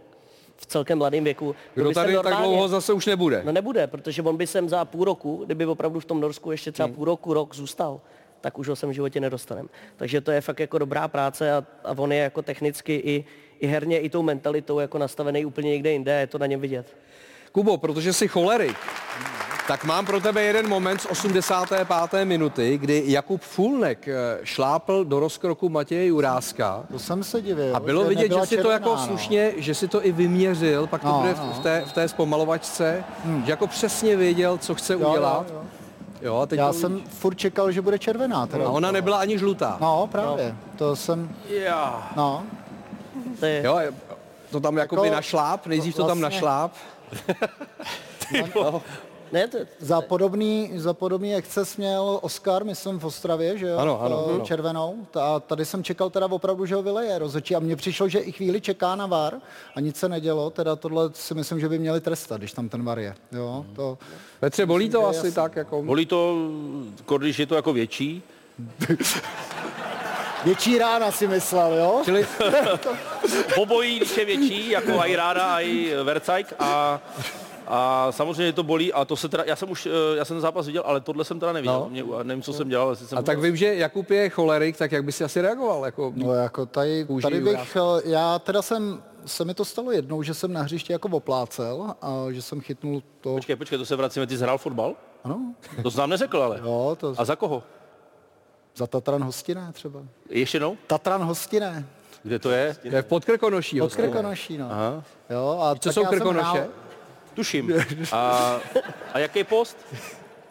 v celkem mladém věku. Kdo tady tak dlouho zase už nebude. No nebude, protože on by sem za půl roku, kdyby opravdu v tom Norsku ještě třeba půl roku, rok zůstal, tak už ho sem v životě nedostaneme. Takže to je fakt jako dobrá práce a, a on je jako technicky i, i herně, i tou mentalitou jako nastavený úplně někde jinde, je to na něm vidět. Kubo, protože jsi cholerik, tak mám pro tebe jeden moment z 85. minuty, kdy Jakub Fulnek eh, šlápl do rozkroku Matěje Juráska. To jsem se divil. A bylo že vidět, že si to červená, jako no. slušně, že si to i vyměřil, pak to No, bude v, no. v, té, v té zpomalovačce, že jako přesně věděl, co chce Jo, udělat. jo, jo. Jo, a teď Já to... jsem furt čekal, že bude červená. Teda. A ona nebyla ani žlutá. No, právě. To jsem... Já. No. To je, Jo, to tam jakoby Jako- našláp, nejdřív to tam vlastně- našláp. ne, to, Za podobný, za podobný exces měl Oscar, myslím, v Ostravě, že jo? Ano, ano, Eh, ano. Červenou. A tady jsem čekal teda opravdu, že ho vyleje rozhodčí. A mně přišlo, že i chvíli čeká na VAR a nic se nedělo. Teda tohle si myslím, že by měli trestat, když tam ten VAR je. Jo, to... Petře, bolí to asi jasný. tak jako... Bolí to, kor, když je to jako větší. Větší rána si myslel, jo? Čili Obojí, když je větší, jako i Ráda, i Vercajk a a samozřejmě to bolí a to se teda, já jsem už, eh, já jsem ten zápas viděl, ale tohle jsem teda neviděl. No. Mě, a nevím, co jsem dělal. Jestli jsem A tak vím, že Jakub je cholerik, tak jak by si asi reagoval? Jako... No jako tady, Kůži tady bych, eh, já teda jsem, se mi to stalo jednou, že jsem na hřišti jako oplácel a že jsem chytnul to, Počkej, počkej, to se vracíme, ty jsi hrál fotbal? ano, To jsi nám neřekl, ale. jo, to A za koho? Za Tatran Hostiné třeba. Ještě jednou? Tatran Hostiné. Kde to je? To je v Podkrkonoší. Pod. Krkonoší, no. Aha. Jo, a Co jsou Krkonoše? Tuším. A, a jaký post?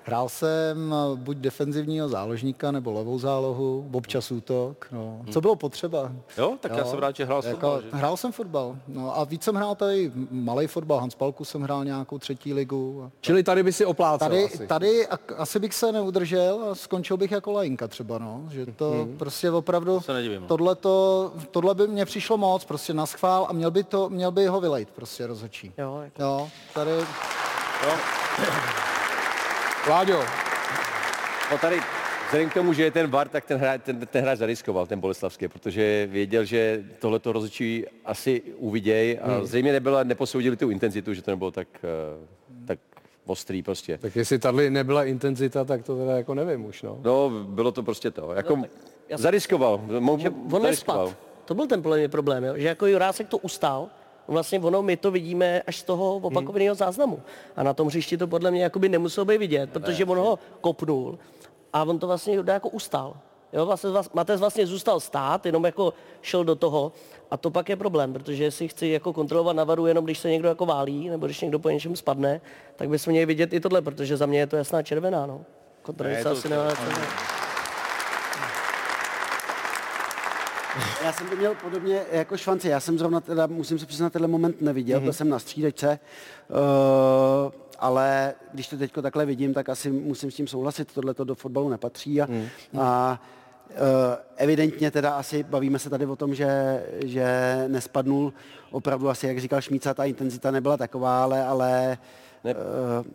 Hrál jsem eh, buď defenzivního záložníka nebo levou zálohu, občas útok, no. Co bylo potřeba? Jo, tak já jsem rád, že hrál jako, fotbal, že? Hrál jsem fotbal, no a víc jsem hrál tady malý fotbal, Hans Palku jsem hrál nějakou třetí ligu. A Čili tady by si oplácel Tady, asi. tady asi bych se neudržel a skončil bych jako lajinka třeba, no. Že to Mhm. prostě opravdu, se nedivím, no. tohle, to, tohle by mně přišlo moc, prostě na schvál a měl by, to, měl by ho vylejt prostě rozhodčí. Jo, jako. Jo, tady... Láďo, No tady, vzhledem k tomu, že je ten VAR, tak ten hráč, ten, ten hráč zariskoval, ten Boleslavský, protože věděl, že tohle to rozhodčí asi uviděj a Hmm. zřejmě nebyla, neposoudili tu intenzitu, že to nebylo tak, eh, tak ostrý prostě. tak jestli tady nebyla intenzita, tak to teda jako nevím už, no. No, bylo to prostě to. Jako, No, já zariskoval. Mo, že on nespad. To byl ten podle mě problém, jo? že jako Jurásek to ustál, vlastně ono, my to vidíme až z toho opakovaného záznamu. A na tom hřišti to podle mě jakoby nemuselo být vidět, protože on ho kopnul a on to vlastně jako ustál. Jo, vlastně, vlast- Matez vlastně zůstal stát, jenom jako šel do toho a to pak je problém, protože jestli chci jako kontrolovat na varu jenom když se někdo jako válí, nebo když někdo po něčem spadne, tak bychom měli vidět i tohle, protože za mě je to jasná červená, no. Kontra Ne, se to- asi co- Já jsem to měl podobně jako Švanci. Já jsem zrovna teda, musím se přiznat, tenhle moment neviděl, mm-hmm. byl jsem na střídečce, uh, ale když to teď takhle vidím, tak asi musím s tím souhlasit, tohle to do fotbalu nepatří a, mm. a uh, evidentně teda asi bavíme se tady o tom, že, že nespadnul opravdu asi, jak říkal Šmíca, ta intenzita nebyla taková, ale, ale Ne. uh,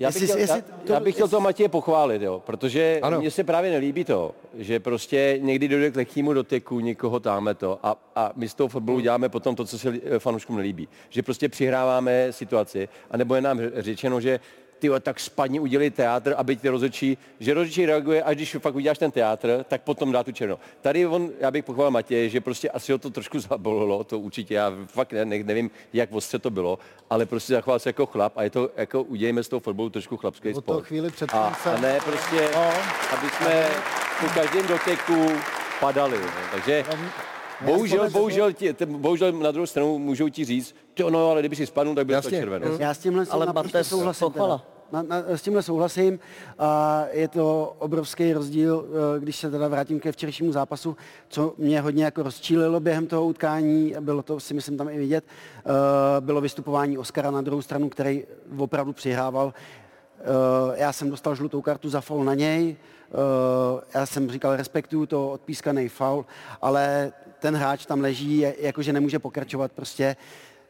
Já bych, Jestli- chtěl, jestli já, to- já bych chtěl toho Matěje pochválit, jo, protože Ano. mně se právě nelíbí to, že prostě někdy dojde k lehkému doteku, někoho táme to a, a my z toho fotbalu děláme potom to, co se fanouškům nelíbí. Že prostě přihráváme situaci, anebo je nám řečeno, že ty jo, tak spadni, udělej teátr, aby ty rozhodčí, že rozhodčí reaguje, až když fakt uděláš ten teátr, tak potom dá tu černou. Tady on, já bych pochválil Matěje, že prostě asi ho to trošku zabolilo, to určitě, já fakt ne, ne, nevím, jak ostře to bylo, ale prostě zachoval se jako chlap a je to, jako udělejme z toho fotbalu trošku chlapský sport. chvíli před a, a ne prostě, aby jsme po každém doteku padali. No. Takže bohužel, bohužel, ti, te- bohužel na druhou stranu můžou ti říct, jo, no, ale kdyby si spadnul, tak bylo to Jasně. červené. Já s tímhle Ale ale naprosto souhlasím. pochvala. Na, na, s tímhle souhlasím. A je to obrovský rozdíl, eh, když se teda vrátím ke včerejšímu zápasu, co mě hodně jako rozčílilo během toho utkání, bylo to si myslím tam i vidět, eh, bylo vystupování Oskara na druhou stranu, který opravdu přihrával. Eh, Já jsem dostal žlutou kartu za faul na něj, já jsem říkal, respektuju to odpískaný faul, ale ten hráč tam leží, jakože nemůže pokračovat prostě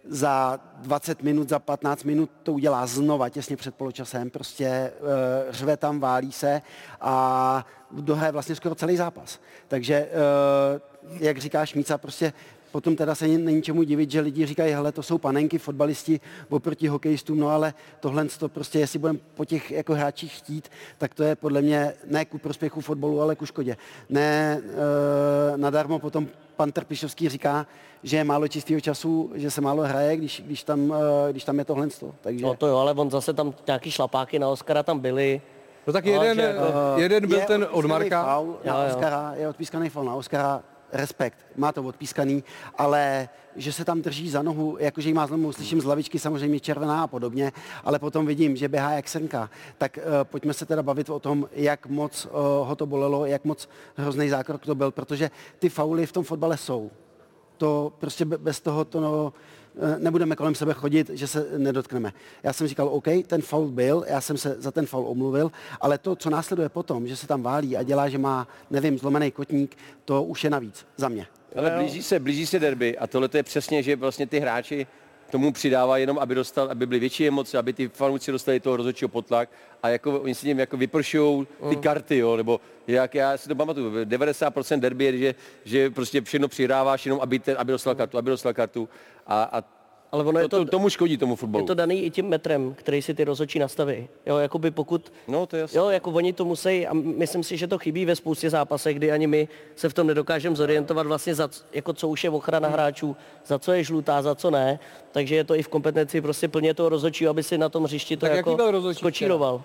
za 20 minut, za 15 minut to udělá znova těsně před poločasem, prostě uh, řve tam, válí se a dohraje vlastně skoro celý zápas. Takže, uh, jak říkáš Míca, prostě potom teda se není čemu divit, že lidi říkají, hele, to jsou panenky, fotbalisti oproti hokejistům, no ale tohle to prostě, jestli budeme po těch jako hráčích chtít, tak to je podle mě ne ku prospěchu fotbalu, ale ku škodě. Ne e, nadarmo potom pan Trpišovský říká, že je málo čistého času, že se málo hraje, když, když, tam, e, když tam je tohle. Takže... No to jo, ale on zase tam nějaký šlapáky na Oscara tam byly. No tak No, jeden, že jako- jeden byl je ten od Marka. Faul na Jo, jo. Oscara, je odpískaný faul na Oscara, respekt, má to odpískaný, ale že se tam drží za nohu, jakože jí má zlomu, slyším z lavičky samozřejmě červená a podobně, ale potom vidím, že běhá jak srnka. Tak uh, pojďme se teda bavit o tom, jak moc uh, ho to bolelo, jak moc hrozný zákrok to byl, protože ty fauly v tom fotbale jsou. To prostě be- bez toho to no, nebudeme kolem sebe chodit, že se nedotkneme. Já jsem říkal, OK, ten faul byl, já jsem se za ten faul omluvil, ale to, co následuje potom, že se tam válí a dělá, že má, nevím, zlomený kotník, to už je navíc za mě. Ale blíží se, blíží se derby a tohle to je přesně, že vlastně ty hráči tomu přidává jenom, aby, dostal, aby byly větší emoce, aby ty fanoušci dostali toho rozhodčího potlak a jako, oni si tím jako vypršují ty karty, jo, nebo jak já si to pamatuju, 90% derby je, že, že prostě všechno přihráváš jenom, aby, ten, aby dostal kartu, aby dostal kartu. A, a Ale ono je to, to, to, tomu škodí tomu je fotbalu. to daný i tím metrem, který si ty rozhodčí nastaví. Jo, jakoby pokud, No, to je jasné. jo, jako oni to musí, a myslím si, že to chybí ve spoustě zápasech, kdy ani my se v tom nedokážeme zorientovat vlastně, za, jako co už je ochrana hráčů, za co je žlutá, za co ne. Takže je to i v kompetenci prostě plně toho rozhodčího, aby si na tom hřišti to Tak jako skočíroval.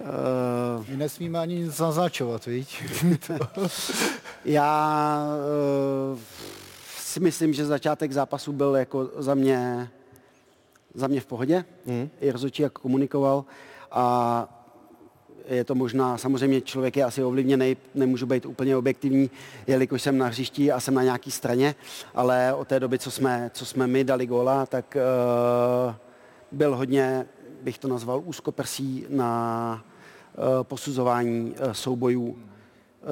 Uh, My nesmíme ani nic naznačovat, víš? Já uh, si myslím, že začátek zápasu byl jako za mě, za mě v pohodě. Mm. I rozhodčí jak komunikoval. A je to možná, samozřejmě člověk je asi ovlivněný, nemůžu být úplně objektivní, jelikož jsem na hřišti a jsem na nějaký straně, ale od té doby, co jsme, co jsme my dali góla, tak uh, byl hodně, bych to nazval, úzkoprsí na uh, posuzování uh, soubojů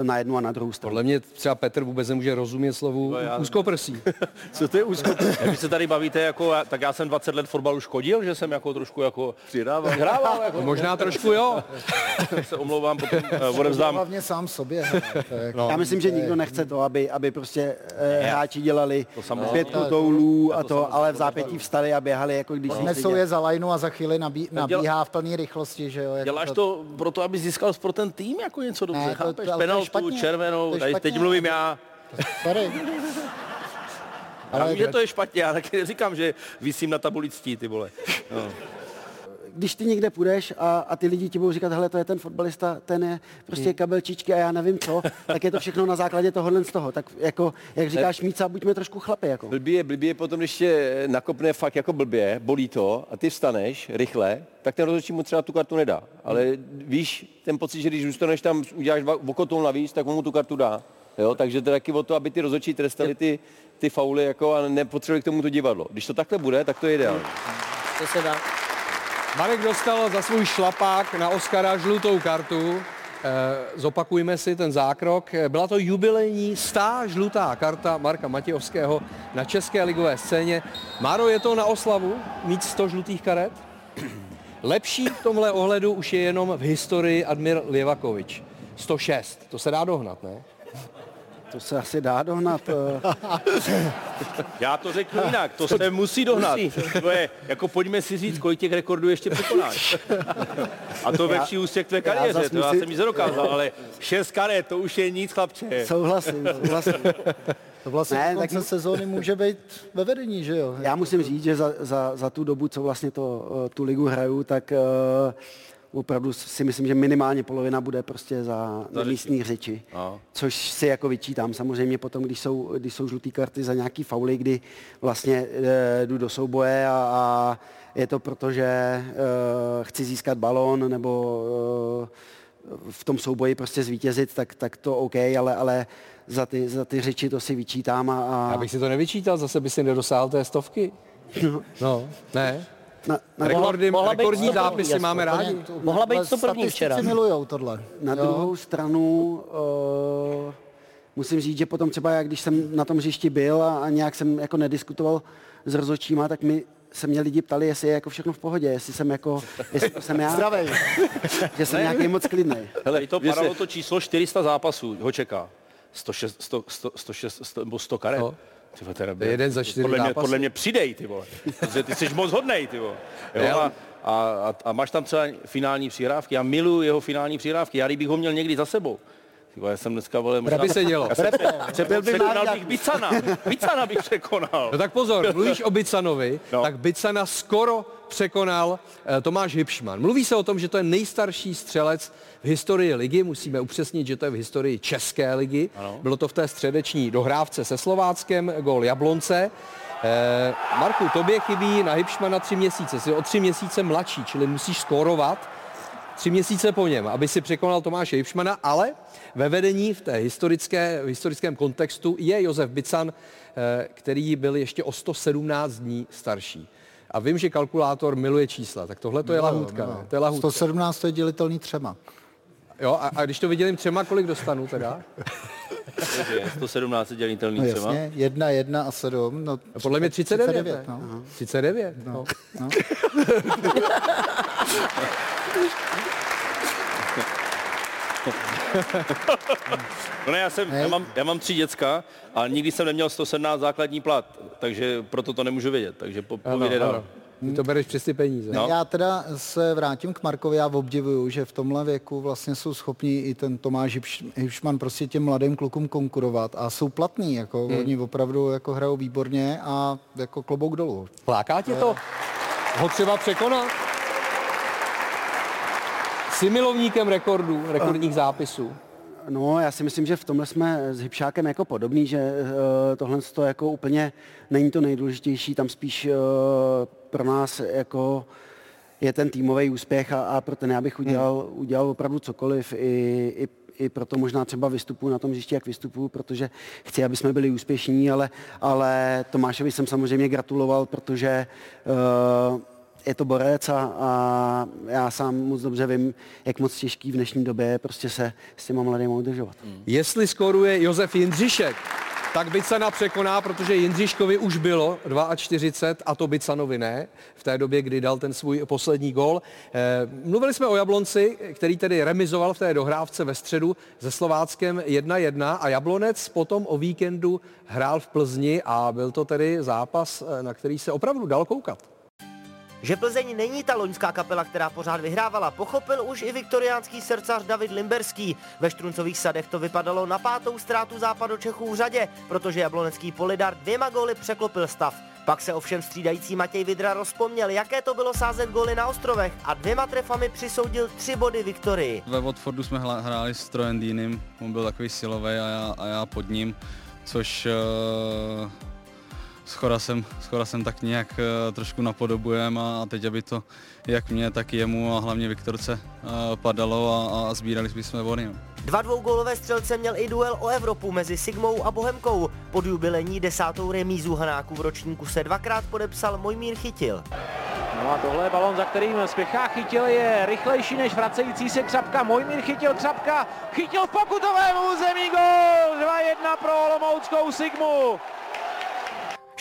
na jednu a na druhou stranu. Podle mě třeba Petr vůbec nemůže rozumět slovu No já- úzkoprsí. Co to je úzkoprsí? Když se tady bavíte, jako, tak já jsem 20 let fotbalu škodil, že jsem jako trošku jako Přidával. hrával. Jako, Možná trošku jo. se omlouvám, potom uh, odevzdám. Hlavně sám sobě. to je- No. Já myslím, že nikdo nechce to, aby, aby prostě eh, hráči dělali samozřejmě. pětku toulů a to, ale v zápětí vstali a běhali, jako když nic Nesou je za lajnu a za chvíli nabí, děla- nabíhá v plné rychlosti, že jo? jako Děláš to proto, aby získal pro ten tým jako něco dobře, to- chápeš? to- ale špatně. červenou, tady, teď mluvím já. Sorry. Já vím, že to je špatně, já taky neříkám, že vysím na tabuli ctí, ty vole. No. Když ty někde půjdeš a, a ty lidi ti budou říkat, hele, to je ten fotbalista, ten je prostě Hmm. kabelčičky a já nevím co, tak je to všechno na základě tohohle z toho. Tak jako, jak říkáš, Míca, buďme trošku chlapy. Jako. Blbý je, blbý je potom, když tě nakopne fakt jako blbě, bolí to a ty vstaneš rychle, tak ten rozhodčí mu třeba tu kartu nedá. Ale víš ten pocit, že když zůstaneš tam, uděláš dva- okotou navíc, tak mu tu kartu dá. Jo, takže to je taky o to, aby ty rozhodčí trestali ty, ty fauly jako a nepotřebovali k tomu to divadlo. Když to takhle bude, tak to je ideální. To se dá. Marek dostal za svůj šlapák na Oscara žlutou kartu. Eh, Zopakujme si ten zákrok. Eh, Byla to jubilejní stá žlutá karta Marka Matějovského na české ligové scéně. Máro, je to na oslavu mít 100 žlutých karet? Lepší v tomhle ohledu už je jenom v historii Admir Lievakovič. 106, to se dá dohnat, ne? To se asi dá dohnat. eh. Já to řeknu jinak, to se musí dohnat. Musí. To je, jako pojďme si říct, kolik těch rekordů ještě překonáš. A to ve vší ústě k tvé já kariéře, zas to já jsem nic nedokázal, ale šest karet, to už je nic, chlapče. Souhlasím, souhlasím. To vlastně Ne, ne, tak- konce sezóny může být ve vedení, že jo? Já musím říct, že za, za, za tu dobu, co vlastně to, eh, tu ligu hraju, tak uh, opravdu si myslím, že minimálně polovina bude prostě za, za místní řeči. No. Což si jako vyčítám. Samozřejmě potom, když jsou, když jsou žluté karty za nějaký fauly, kdy vlastně uh, jdu do souboje a, a je to proto, že uh, chci získat balón nebo uh, v tom souboji prostě zvítězit, tak, tak to OK, ale, ale za ty, za ty řeči to si vyčítám a, a Já bych si to nevyčítal, zase by si nedosáhl té stovky. No, ne. Na, na, Rekordy, mohla být rekordní 101, zápisy jasně. máme rádi. Mohla být 101 statistici včera. milujou tohle. Na Jo. druhou stranu uh, musím říct, že potom třeba, jak když jsem na tom hřišti byl a, a nějak jsem jako nediskutoval s rozhodčíma, tak mi se mě lidi ptali, jestli je jako všechno v pohodě, jestli jsem jako, jestli to jsem já, Zdravej. že jsem nějaký moc klidný. Hele, to padalo to číslo 400 zápasů, ho čeká. 106, 100, 100, 106, 100, nebo 100 karet. No. Ty vole, teda, je jeden za čtyři podle mě, zápasy. podle mě přidej, ty vole. Protože ty jsi moc hodnej, ty vole. Jo, a, a, a, máš tam třeba finální přihrávky. Já miluji jeho finální přihrávky. Já kdybych ho měl někdy za sebou. Ty vole, já jsem dneska, vole, možná... by se dělo. Já jsem, Byl by překonal Marek- bych Bicana. Bicana bych překonal. No tak pozor, mluvíš o Bicanovi, no. Tak Bicana skoro překonal eh, Tomáš Hipšman. Mluví se o tom, že to je nejstarší střelec v historii ligy, musíme upřesnit, že to je v historii České ligy. Ano. Bylo to v té středeční dohrávce se Slováckem, gól Jablonce. Eh, Marku, tobě chybí na Hipšmana tři měsíce, jsi o tři měsíce mladší, čili musíš skórovat tři měsíce po něm, aby si překonal Tomáše Hipšmana, ale ve vedení v té historické, v historickém kontextu je Josef Bican, eh, který byl ještě o 117 dní starší. A vím, že kalkulátor miluje čísla, tak tohle to je lahůdka? To je lahůdka. 117 je dělitelný třema. Jo, a, a když to vydělím třema, kolik dostanu teda? Takže 117 dělitelný No třeba. jasně, jedna, jedna a sedm. No, No, podle mě 39, 39 no. ne? 39, no. no. No ne, já, jsem, já, mám, já mám tři děcka a nikdy jsem neměl 117 základní plat, takže proto to nemůžu vědět, takže po, povídej dál. Ty to bereš přes ty peníze. Ne, Já teda se vrátím k Markovi, já obdivuju, že v tomhle věku vlastně jsou schopní i ten Tomáš Hipš- Hipšman prostě těm mladým klukům konkurovat a jsou platní, jako hmm. oni opravdu jako hrajou výborně a jako klobouk dolů. Láká tě to ho třeba překonat? Jsi milovníkem rekordů, rekordních zápisů. No, já si myslím, že v tomhle jsme s Hybšákem jako podobný, že uh, tohle to jako úplně není to nejdůležitější, tam spíš uh, pro nás jako je ten týmový úspěch a, a pro ten já bych udělal, hmm. udělal opravdu cokoliv i, i i proto možná třeba vystupuji na tom hřišti, jak vystupuju, protože chci, aby jsme byli úspěšní, ale, ale Tomášovi jsem samozřejmě gratuloval, protože uh, je to borec a, a já sám moc dobře vím, jak moc těžký v dnešní době je prostě se s těma mladými udržovat. Jestli skoruje Josef Jindřišek, tak Bicana překoná, protože Jindřiškovi už bylo 42 a to Bicanovi ne, v té době, kdy dal ten svůj poslední gol. Eh, mluvili jsme o Jablonci, který tedy remizoval v té dohrávce ve středu se Slováckem 1-1 a Jablonec potom o víkendu hrál v Plzni a byl to tedy zápas, eh, na který se opravdu dal koukat. Že Plzeň není ta loňská kapela, která pořád vyhrávala, pochopil už i viktoriánský srdcař David Limberský. Ve Štruncových sadech to vypadalo na pátou ztrátu západu Čechů v řadě, protože jablonecký Polidar dvěma góly překlopil stav. Pak se ovšem střídající Matěj Vidra rozpomněl, jaké to bylo sázet góly na ostrovech a dvěma trefami přisoudil tři body Viktorii. Ve Watfordu jsme hráli s Trojem Dýnem, on byl takový silový a já, a já pod ním, což uh skoro jsem, skoro jsem tak nějak uh, trošku napodobujem a teď, aby to jak mě, tak jemu a hlavně Viktorce uh, padalo a, a sbírali jsme body. No. Dva dvougólové střelce měl i duel o Evropu mezi Sigmou a Bohemkou. Pod jubilení desátou remízu Hanáků v ročníku se dvakrát podepsal Mojmír Chytil. No a tohle je balon, za kterým spěchá Chytil, je rychlejší než vracející se Třapka. Mojmír chytil Třapka, chytil v pokutovému území gol! 2-1 pro Olomouckou Sigmu.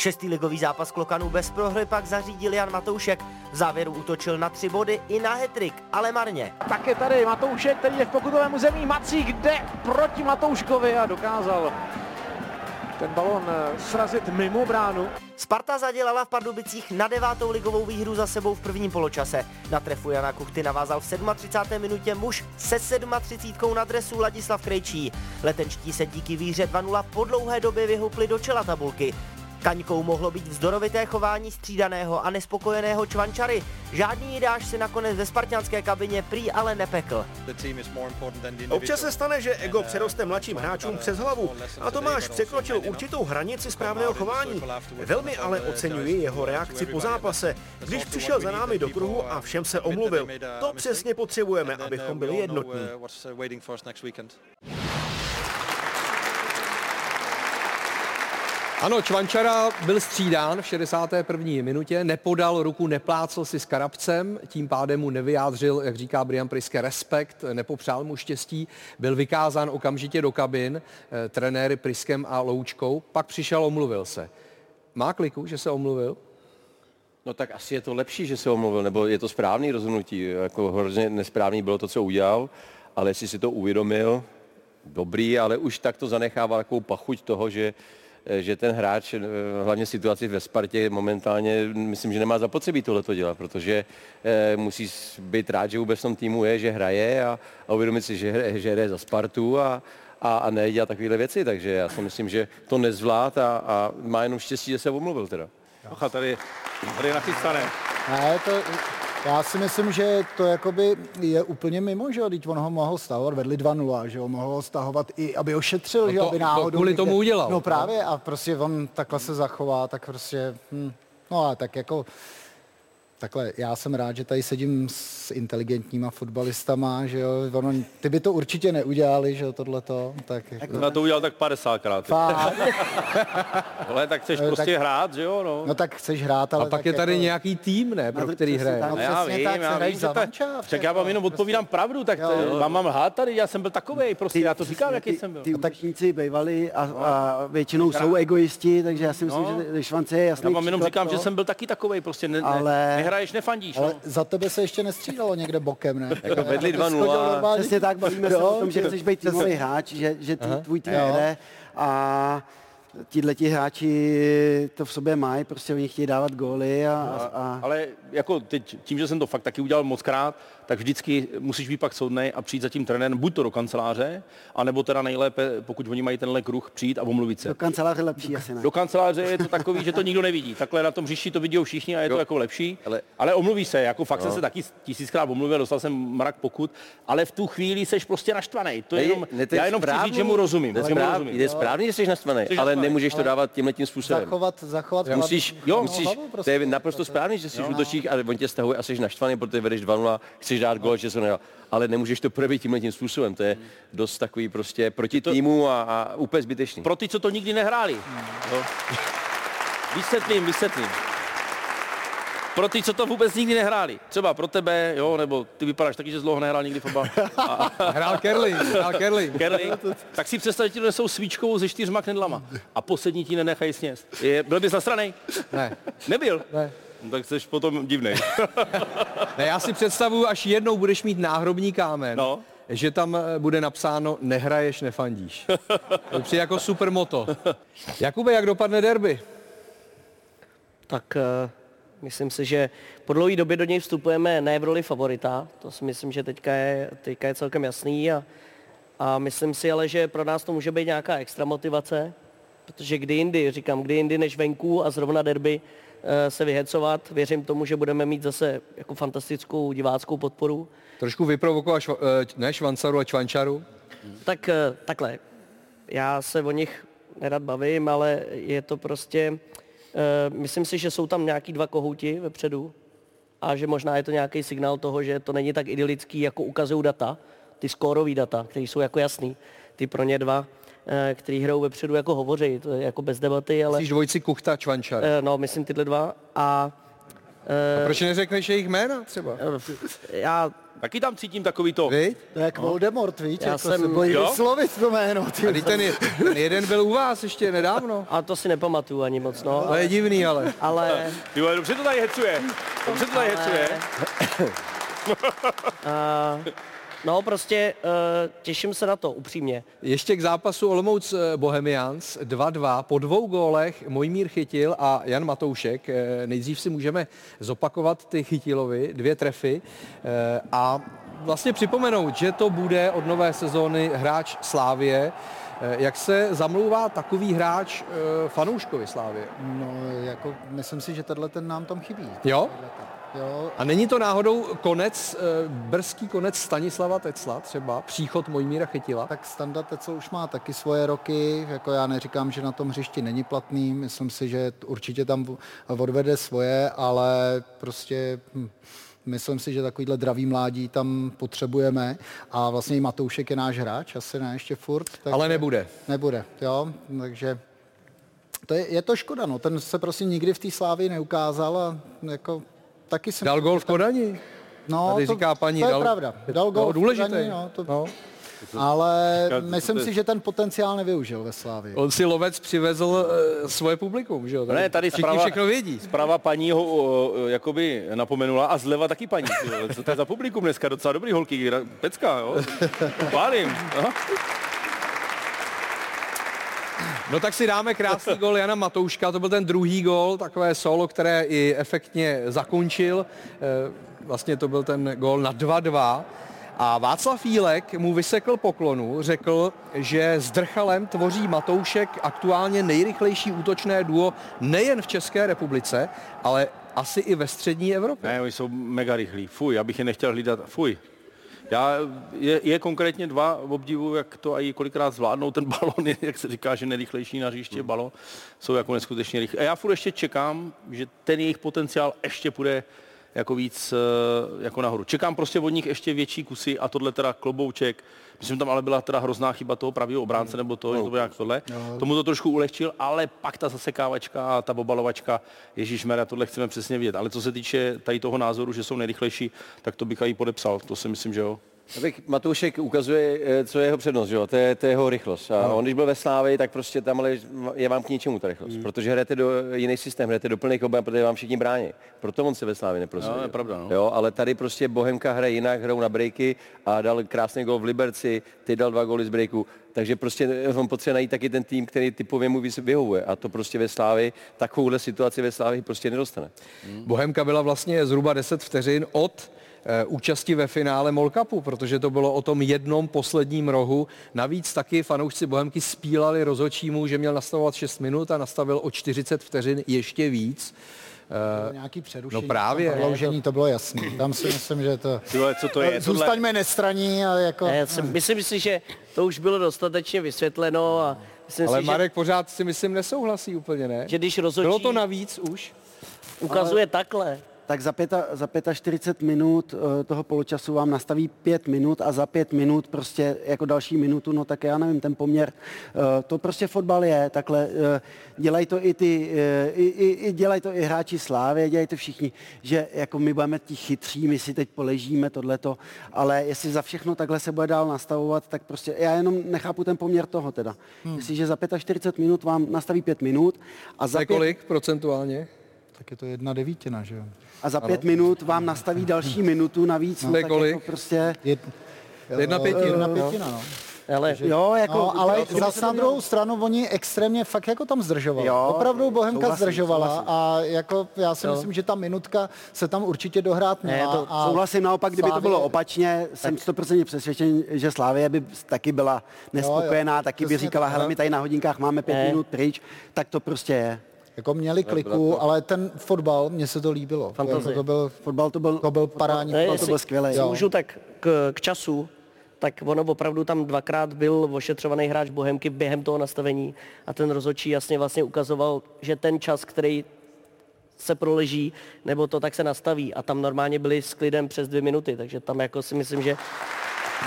Šestý ligový zápas Klokanů bez prohry pak zařídil Jan Matoušek. V závěru útočil na tři body i na hetrik, ale marně. Tak je tady Matoušek, který je v pokutovém území. Macík jde proti Matouškovi a dokázal ten balon eh, srazit mimo bránu. Sparta zadělala v Pardubicích na devátou ligovou výhru za sebou v prvním poločase. Na trefu Jana Kuchty navázal v 37. minutě muž se 37 na dresu Ladislav Krejčí. Letenčtí se díky výhře 2-0 po dlouhé době vyhoupli do čela tabulky. Kaňkou mohlo být vzdorovité chování střídaného a nespokojeného Čvančary. Žádný jídáš si nakonec ve spartianské kabině prý ale nepekl. Občas se stane, že ego přeroste mladším hráčům přes hlavu a Tomáš překročil určitou hranici správného chování. Velmi ale oceňuji jeho reakci po zápase, když přišel za námi do kruhu a všem se omluvil. To přesně potřebujeme, abychom byli jednotní. Ano, Čvančara byl střídán v 61. minutě, nepodal ruku, neplácel si s Karabcem, tím pádem mu nevyjádřil, jak říká Brian Priske, respekt, nepopřál mu štěstí, byl vykázán okamžitě do kabin eh, trenéry Priskem a Loučkou, pak přišel, omluvil se. Má kliku, že se omluvil? No tak asi je to lepší, že se omluvil, nebo je to správný rozhodnutí. Jako hrozně nesprávný bylo to, co udělal, ale jestli si to uvědomil, dobrý, ale už tak to zanechával takovou pachuť toho, že že ten hráč, eh, hlavně situaci ve Spartě momentálně, myslím, že nemá zapotřebí tohle to dělat, protože eh, musí být rád, že vůbec v tom týmu je, že hraje a, a uvědomit si, že, hraje, že hraje za Spartu a, a, a nedělat takovéhle věci, takže já si myslím, že to nezvlád a, a má jenom štěstí, že se omluvil teda. Ocha, tady, tady nachystané. Ne, to, já si myslím, že to jakoby je úplně mimo, že jo, teď on ho mohl stahovat, vedli 2-0, že jo, mohl ho stahovat i, aby ošetřil, no že to, aby náhodou... To kvůli někde, tomu udělal. No. právě a prostě on takhle se zachová, tak prostě, hm, no a tak jako Takhle, já jsem rád, že tady sedím s inteligentníma fotbalistama, že jo, ono, ty by to určitě neudělali, že jo, tohleto, tak... Jako... Na to udělal tak 50krát. ale tak chceš no, prostě tak, hrát, že jo, no. No tak chceš hrát, ale A pak je tady jako... nějaký tým, ne, pro který hraje. No, já vím, tak, já vím, že ta... Tak já vám jenom odpovídám prostě... pravdu, tak jo, vám mám lhát tady, já jsem byl takovej, prostě já to říkám, jaký jsem byl. Ty útočníci bývali a, a většinou jsou egoisti, takže já si myslím, že švance je jasný. Já vám jenom říkám, že jsem byl taky takovej, prostě nehraješ, nefandíš. Ale za tebe se ještě nestřídalo někde bokem, ne? Jako vedli 2-0. Přesně tak, bavíme se o tom, že chceš být týmový hráč, že, že tvůj tým jde a tihle ti hráči to v sobě mají, prostě oni chtějí dávat góly a, a... Ale jako teď, tím, že jsem to fakt taky udělal moc krát, tak vždycky musíš být pak soudnej a přijít za tím trenérem buď to do kanceláře, anebo teda nejlépe, pokud oni mají tenhle kruh, přijít a omluvit se. Do kanceláře lepší asi ne. Do kanceláře je to takový, že to nikdo nevidí. Takhle na tom hřišti to vidí všichni a je to jako lepší. Ale, ale omluví se, jako fakt No. jsem se taky tisíckrát omluvil, dostal jsem mrak pokud, ale v tu chvíli seš prostě naštvaný. To je Ne, jenom, ne, já jenom chci správný. říct, že mu rozumím. Je správ- rozumím. Je správný, že jsi naštvaný, Jsi ale naštvaný. nemůžeš to Ale- dávat tímhle tím způsobem. Zachovat, zachovat Musíš, jo, musíš, hlavu to prostě. je naprosto správný, že jsi v útočích a on tě stahuje a jsi naštvaný, protože vedeš 2-0, chceš dát gol, že se nedal. Ale nemůžeš to projevit tímhle tím způsobem. To je dost takový prostě proti týmu a, a úplně zbytečný. Pro ty, co to nikdy nehráli. No. Vysvětlím, vysvětlím. Pro ty, co to vůbec nikdy nehráli. Třeba pro tebe, jo, nebo ty vypadáš taky, že dlouho nehrál nikdy fotbal. A, Hrál Kerling, hrál Kerling. Kerling. Tak si představ, že ti donesou svíčkovou se čtyřma knedlama a poslední ti nenechají sněst. Je, byl bys nasranej? Ne. Nebyl? Ne. No, tak jsi potom divnej. Ne, já si představuju, až jednou budeš mít náhrobní kámen, No. že tam eh, bude napsáno nehraješ, nefandíš. To přijde jako super moto. Jakube, jak dopadne derby? Tak uh, myslím si, že po dlouhé době do něj vstupujeme ne v roli favorita, to si myslím, že teďka je, teďka je celkem jasný a, a myslím si ale, že pro nás to může být nějaká extra motivace, protože kdy jindy, říkám, kdy jindy než venku a zrovna derby se vyhecovat. Věřím tomu, že budeme mít zase jako fantastickou diváckou podporu. Trošku vyprovokovat šva, eh, ne Švancaru a Čvančaru. Tak eh, takhle, já se o nich nerad bavím, ale je to prostě, eh, myslím si, že jsou tam nějaký dva kohouti vepředu a že možná je to nějaký signál toho, že to není tak idylický, jako ukazují data, ty skórový data, které jsou jako jasný. Ty pro ně dva, eh, který hrajou vepředu, jako hovoří, to je jako bez debaty, ale... Myslíš dvojici Kuchta a Čvančar. Eh, No, myslím tyhle dva a... A proč neřekneš jejich jména třeba? Já... Taky tam cítím takový to. Vy? To je jak Voldemort, víš, Já jako jsem- se bojí Jo? vyslovit to jméno. Ty. A ten, je- ten jeden byl u vás ještě nedávno. A to si nepamatuju ani moc, no. To je divný, ale. Ale... Jo, dobře to tady hecuje. Dobře to tady hecuje. Uh, no prostě uh, těším se na to, upřímně. Ještě k zápasu Olomouc eh, Bohemians 2-2. Po dvou gólech Mojmír chytil a Jan Matoušek. Eh, Nejdřív si můžeme zopakovat ty chytilovy, dvě trefy eh, a vlastně připomenout, že to bude od nové sezóny hráč Slávie. Eh, Jak se zamlouvá takový hráč eh, fanouškovi Slávie? No, jako, myslím si, že tenhle ten nám tam chybí. Jo? Jo, A není to náhodou konec, eh, brzký konec Stanislava Tecla třeba, příchod Mojmíra Chytila? tak Standa Tecel už má taky svoje roky, jako já neříkám, že na tom hřišti není platný, myslím si, že určitě tam odvede svoje, ale prostě hm, myslím si, že takovýhle dravý mládí tam potřebujeme a vlastně i Matoušek je náš hráč, asi ne ještě furt. Tak Ale nebude. Nebude, jo, takže to je, je to škoda, no, ten se prostě nikdy v té slávě neukázal a jako taky jsem... Dal gol v Kodani? No, Tady to, říká paní, to je dal- pravda. Dal No, gol v důležitý. Kodani, no, to, No. ale myslím si, že ten potenciál nevyužil ve Slávii. On si lovec přivezl uh, svoje publikum, že jo? Ne, tady všichni zprava, všechno vědí. Zprava paní ho o, jakoby napomenula a zleva taky paní. Co to je za publikum dneska? Docela dobrý holky. Pecka, jo? Chválím. No. No tak si dáme krásný gol Jana Matouška, to byl ten druhý gol, takové solo, které i efektně zakončil. Eh, Vlastně to byl ten gol na 2-2. A Václav Jílek mu vysekl poklonu, řekl, že s Drchalem tvoří Matoušek aktuálně nejrychlejší útočné duo nejen v České republice, ale asi i ve střední Evropě. Ne, oni jsou mega rychlí. Fuj, já bych je nechtěl hlídat. Fuj. Já, je, je konkrétně dva v obdivu, jak to i kolikrát zvládnou ten balon, je, jak se říká, že nejrychlejší na hřiště balon, jsou jako neskutečně rychlí. A já furt ještě čekám, že ten jejich potenciál ještě půjde jako víc eh, jako nahoru. Čekám prostě od nich ještě větší kusy a tohle teda klobouček. Myslím, tam ale byla teda hrozná chyba toho pravého obránce nebo toho, že to bylo nějak tohle. Tomu to trošku ulehčil, ale pak ta zasekávačka a ta obalovačka, Ježíš tohle chceme přesně vidět. Ale co se týče tady toho názoru, že jsou nejrychlejší, tak to bych i podepsal. To si myslím, že jo. Abych Matoušek ukazuje, eh, co je jeho přednost, že jo? To, je, to je jeho rychlost. A on, když byl ve Slávii, tak prostě tam ale je vám k ničemu ta rychlost. Protože hrajete do jiný systém, hrajete do plných objem, protože vám všichni brání. Proto on se ve Slávii neprosadil. No, je pravda, no. Jo, ale tady prostě Bohemka hraje jinak, hrajou na breaky a dal krásný gol v Liberci, ty dal dva góly z breaku. Takže prostě on potřebuje najít taky ten tým, který typově mu vyhovuje. A to prostě ve Slávii, takovouhle situaci ve Slávii prostě nedostane. Bohemka byla vlastně zhruba 10 vteřin od eh, účasti ve finále Mall Cupu, protože to bylo o tom jednom posledním rohu. Navíc taky fanoušci Bohemky spílali rozhodčímu, že měl nastavovat 6 minut a nastavil o 40 vteřin ještě víc. Uh, nějaký přerušení, no právě. prodloužení, to bylo jasné. Tam si myslím, že to... Tyhle, co to je? Zůstaňme tohle... nestraní, ale jako... Ne, já si, myslím si, že to už bylo dostatečně vysvětleno a myslím ale si, Marek že, pořád si myslím nesouhlasí úplně, ne? že když rozhodčí Bylo to navíc už? ukazuje ale... takhle, tak za, pěta, za 45 minut uh, toho poločasu vám nastaví 5 minut a za 5 minut prostě jako další minutu, no tak já nevím, ten poměr, uh, to prostě fotbal je, takhle uh, dělají to i ty, i, i, i dělají to i hráči Slávy, dělají to všichni, že jako my budeme ti chytří, my si teď poležíme tohleto, ale jestli za všechno takhle se bude dál nastavovat, tak prostě já jenom nechápu ten poměr toho teda. Hmm. Jestliže za 45 minut vám nastaví 5 minut a za pět... kolik procentuálně? Tak je to jedna devítina, že jo? a za pět ano. minut vám nastaví další minutu navíc. No, no tak kolik? Jako prostě... Jed, jedna pětina. Jedna pětina, no. Ale, jo, jako, no, ale zase na druhou stranu oni extrémně fakt jako tam zdržovali. Jo, Opravdu Bohemka souhlasím, zdržovala souhlasím. a jako já si jo. myslím, že ta minutka se tam určitě dohrát měla. Ne, to, a souhlasím naopak, kdyby Slávě... to bylo opačně, jsem 100% přesvědčen, že Slávě by taky byla nespokojená, jo, jo, taky by říkala, hele, my tady na hodinkách máme pět ne. minut pryč, tak to prostě je. Jako měli kliku, ale ten fotbal, mně se to líbilo. Fantazie. To byl, fotbal to byl, to byl parádní, ne, to byl skvělý. Můžu tak k, k času, tak ono opravdu tam dvakrát byl ošetřovaný hráč Bohemky během toho nastavení a ten rozhodčí jasně vlastně ukazoval, že ten čas, který se proleží, nebo to tak se nastaví a tam normálně byli s klidem přes dvě minuty, takže tam jako si myslím, že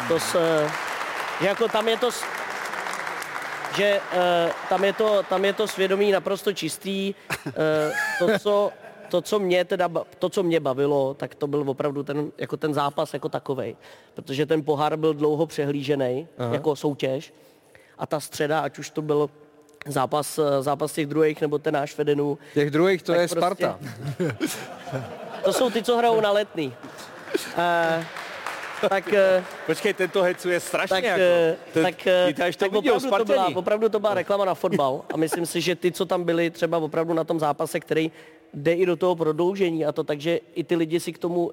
to se, že jako tam je to že uh, tam, je to, tam je to svědomí naprosto čistý. Uh, to, co, to, co mě teda, to, co mě bavilo, tak to byl opravdu ten, jako ten zápas jako takovej. Protože ten pohár byl dlouho přehlížený jako soutěž. A ta středa, ať už to byl zápas, eh, zápas těch druhých nebo ten náš vedenů. Těch druhých to je prostě, Sparta. To jsou ty, co hrajou na letný. Uh, tak... Eh, Počkej, tento hecuje strašně tak, jako. Eh, To, tak, ty tak, tak opravdu, to byla, opravdu to byla reklama na fotbal a myslím si, že ty, co tam byli třeba opravdu na tom zápase, který jde i do toho prodloužení a to takže i ty lidi si k tomu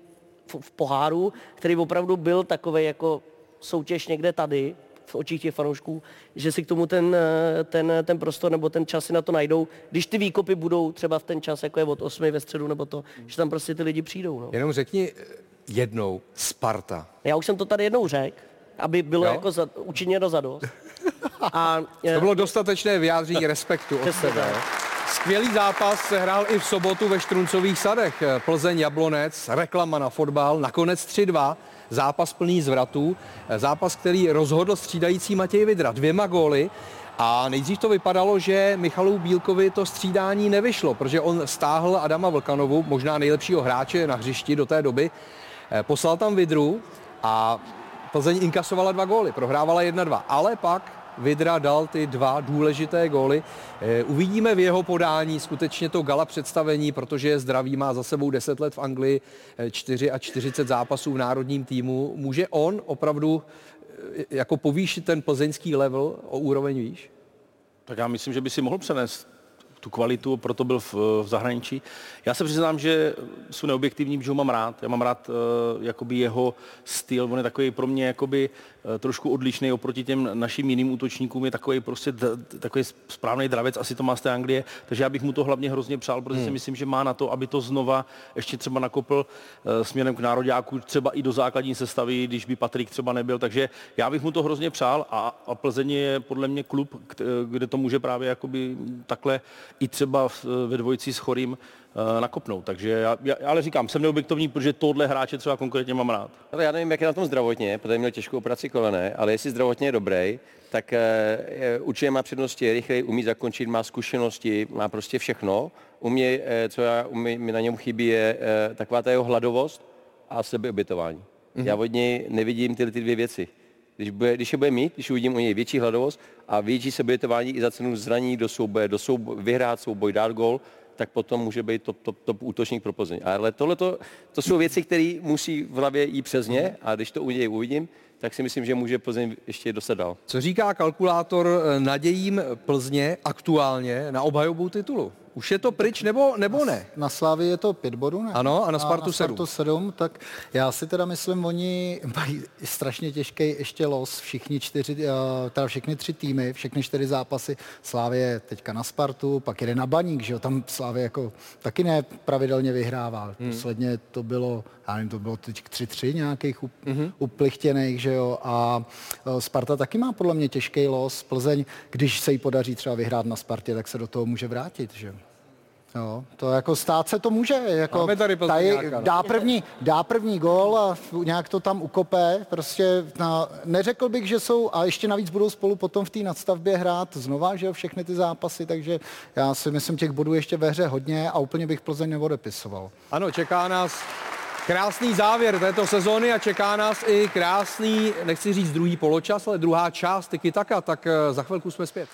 v, v poháru, který opravdu byl takový jako soutěž někde tady, v očích těch fanoušků, že si k tomu ten, eh, ten, ten prostor nebo ten čas si na to najdou, když ty výkopy budou třeba v ten čas, jako je od 8 ve středu nebo to, že tam prostě ty lidi přijdou. No. Jenom řekni, jednou Sparta. Já už jsem to tady jednou řekl, aby bylo jo? jako za, učiněno za dost. A, to bylo dostatečné vyjádření respektu od sebe. Skvělý zápas se hrál i v sobotu ve Štruncových sadech. Plzeň Jablonec, reklama na fotbal, nakonec 3-2. Zápas plný zvratů, zápas, který rozhodl střídající Matěj Vidra dvěma góly. A nejdřív to vypadalo, že Michalu Bílkovi to střídání nevyšlo, protože on stáhl Adama Vlkanovu, možná nejlepšího hráče na hřišti do té doby, Eh, poslal tam Vidru a Plzeň inkasovala dva góly, prohrávala 1-2, ale pak Vidra dal ty dva důležité góly. Eh, uvidíme v jeho podání skutečně to gala představení, protože je zdravý, má za sebou 10 let v Anglii, 4 a 40 zápasů v národním týmu. Může on opravdu jako povýšit ten plzeňský level o úroveň výš? Tak já myslím, že by si mohl přenést tu kvalitu, proto byl v, v zahraničí. Já se přiznám, že jsou neobjektivní, že ho mám rád. Já mám rád uh, jakoby jeho styl, on je takový pro mě jakoby trošku odlišný oproti těm našim jiným útočníkům, je takový prostě takový správný dravec, asi to má z té Anglie, takže já bych mu to hlavně hrozně přál, protože hmm. si myslím, že má na to, aby to znova ještě třeba nakopl uh, směrem k nároďáku, třeba i do základní sestavy, když by Patrik třeba nebyl, takže já bych mu to hrozně přál a, a Plzeň je podle mě klub, kde to může právě jakoby takhle i třeba ve dvojici s Chorým eh, nakopnout. Takže já, já, ale říkám, jsem neobjektovní, protože tohle hráče třeba konkrétně mám rád. Ale já nevím, jak je na tom zdravotně, protože měl těžkou operaci kolene, ale jestli zdravotně je dobrý, tak e, určitě má přednosti, rychleji umí zakončit, má zkušenosti, má prostě všechno. U mě, e, co já, u mě, mi na něm chybí, je e, taková ta jeho hladovost a sebeobytování. Mm-hmm. Já od něj nevidím tyhle ty dvě věci. Když, bude, když je bude mít, když uvidím u něj větší hladovost a větší sebevětování i za cenu zraní do souboje, do souboje, vyhrát souboj, dát gol, tak potom může být top, top, top útočník pro Plzeň. Ale tohle to jsou věci, které musí v hlavě jít přes ně a když to u něj uvidím, tak si myslím, že může Plzeň ještě dostat dál. Co říká kalkulátor nadějím Plzně aktuálně na obhajobu titulu? Už je to pryč nebo, nebo ne? Na Slávy je to pět bodů, ne? Ano, a na Spartu na Spartu sedm. sedm, tak já si teda myslím, oni mají strašně těžký ještě los, všichni čtyři, eh, teda všechny tři týmy, všechny čtyři zápasy. Slávě je teďka na Spartu, pak jede na Baník, že jo, tam Slávě jako taky ne pravidelně vyhrává. Hmm. Posledně to bylo, já nevím, to bylo teď 3-3 nějakých up, hmm. uplichtěných, že jo, a eh, Sparta taky má podle mě těžký los. Plzeň, když se jí podaří třeba vyhrát na Spartě, tak se do toho může vrátit, že jo. Jo, to jako stát se to může. Jako Máme tady no. dá, první, dá první gól a nějak to tam ukope. Prostě na, neřekl bych, že jsou, a ještě navíc budou spolu potom v té nadstavbě hrát znova, že jo, všechny ty zápasy, takže já si myslím, těch bodů ještě ve hře hodně a úplně bych Plzeň neodepisoval. Ano, čeká nás krásný závěr této sezóny a čeká nás i krásný, nechci říct druhý poločas, ale druhá část Tiki Taka, tak eh, za chvilku jsme zpět.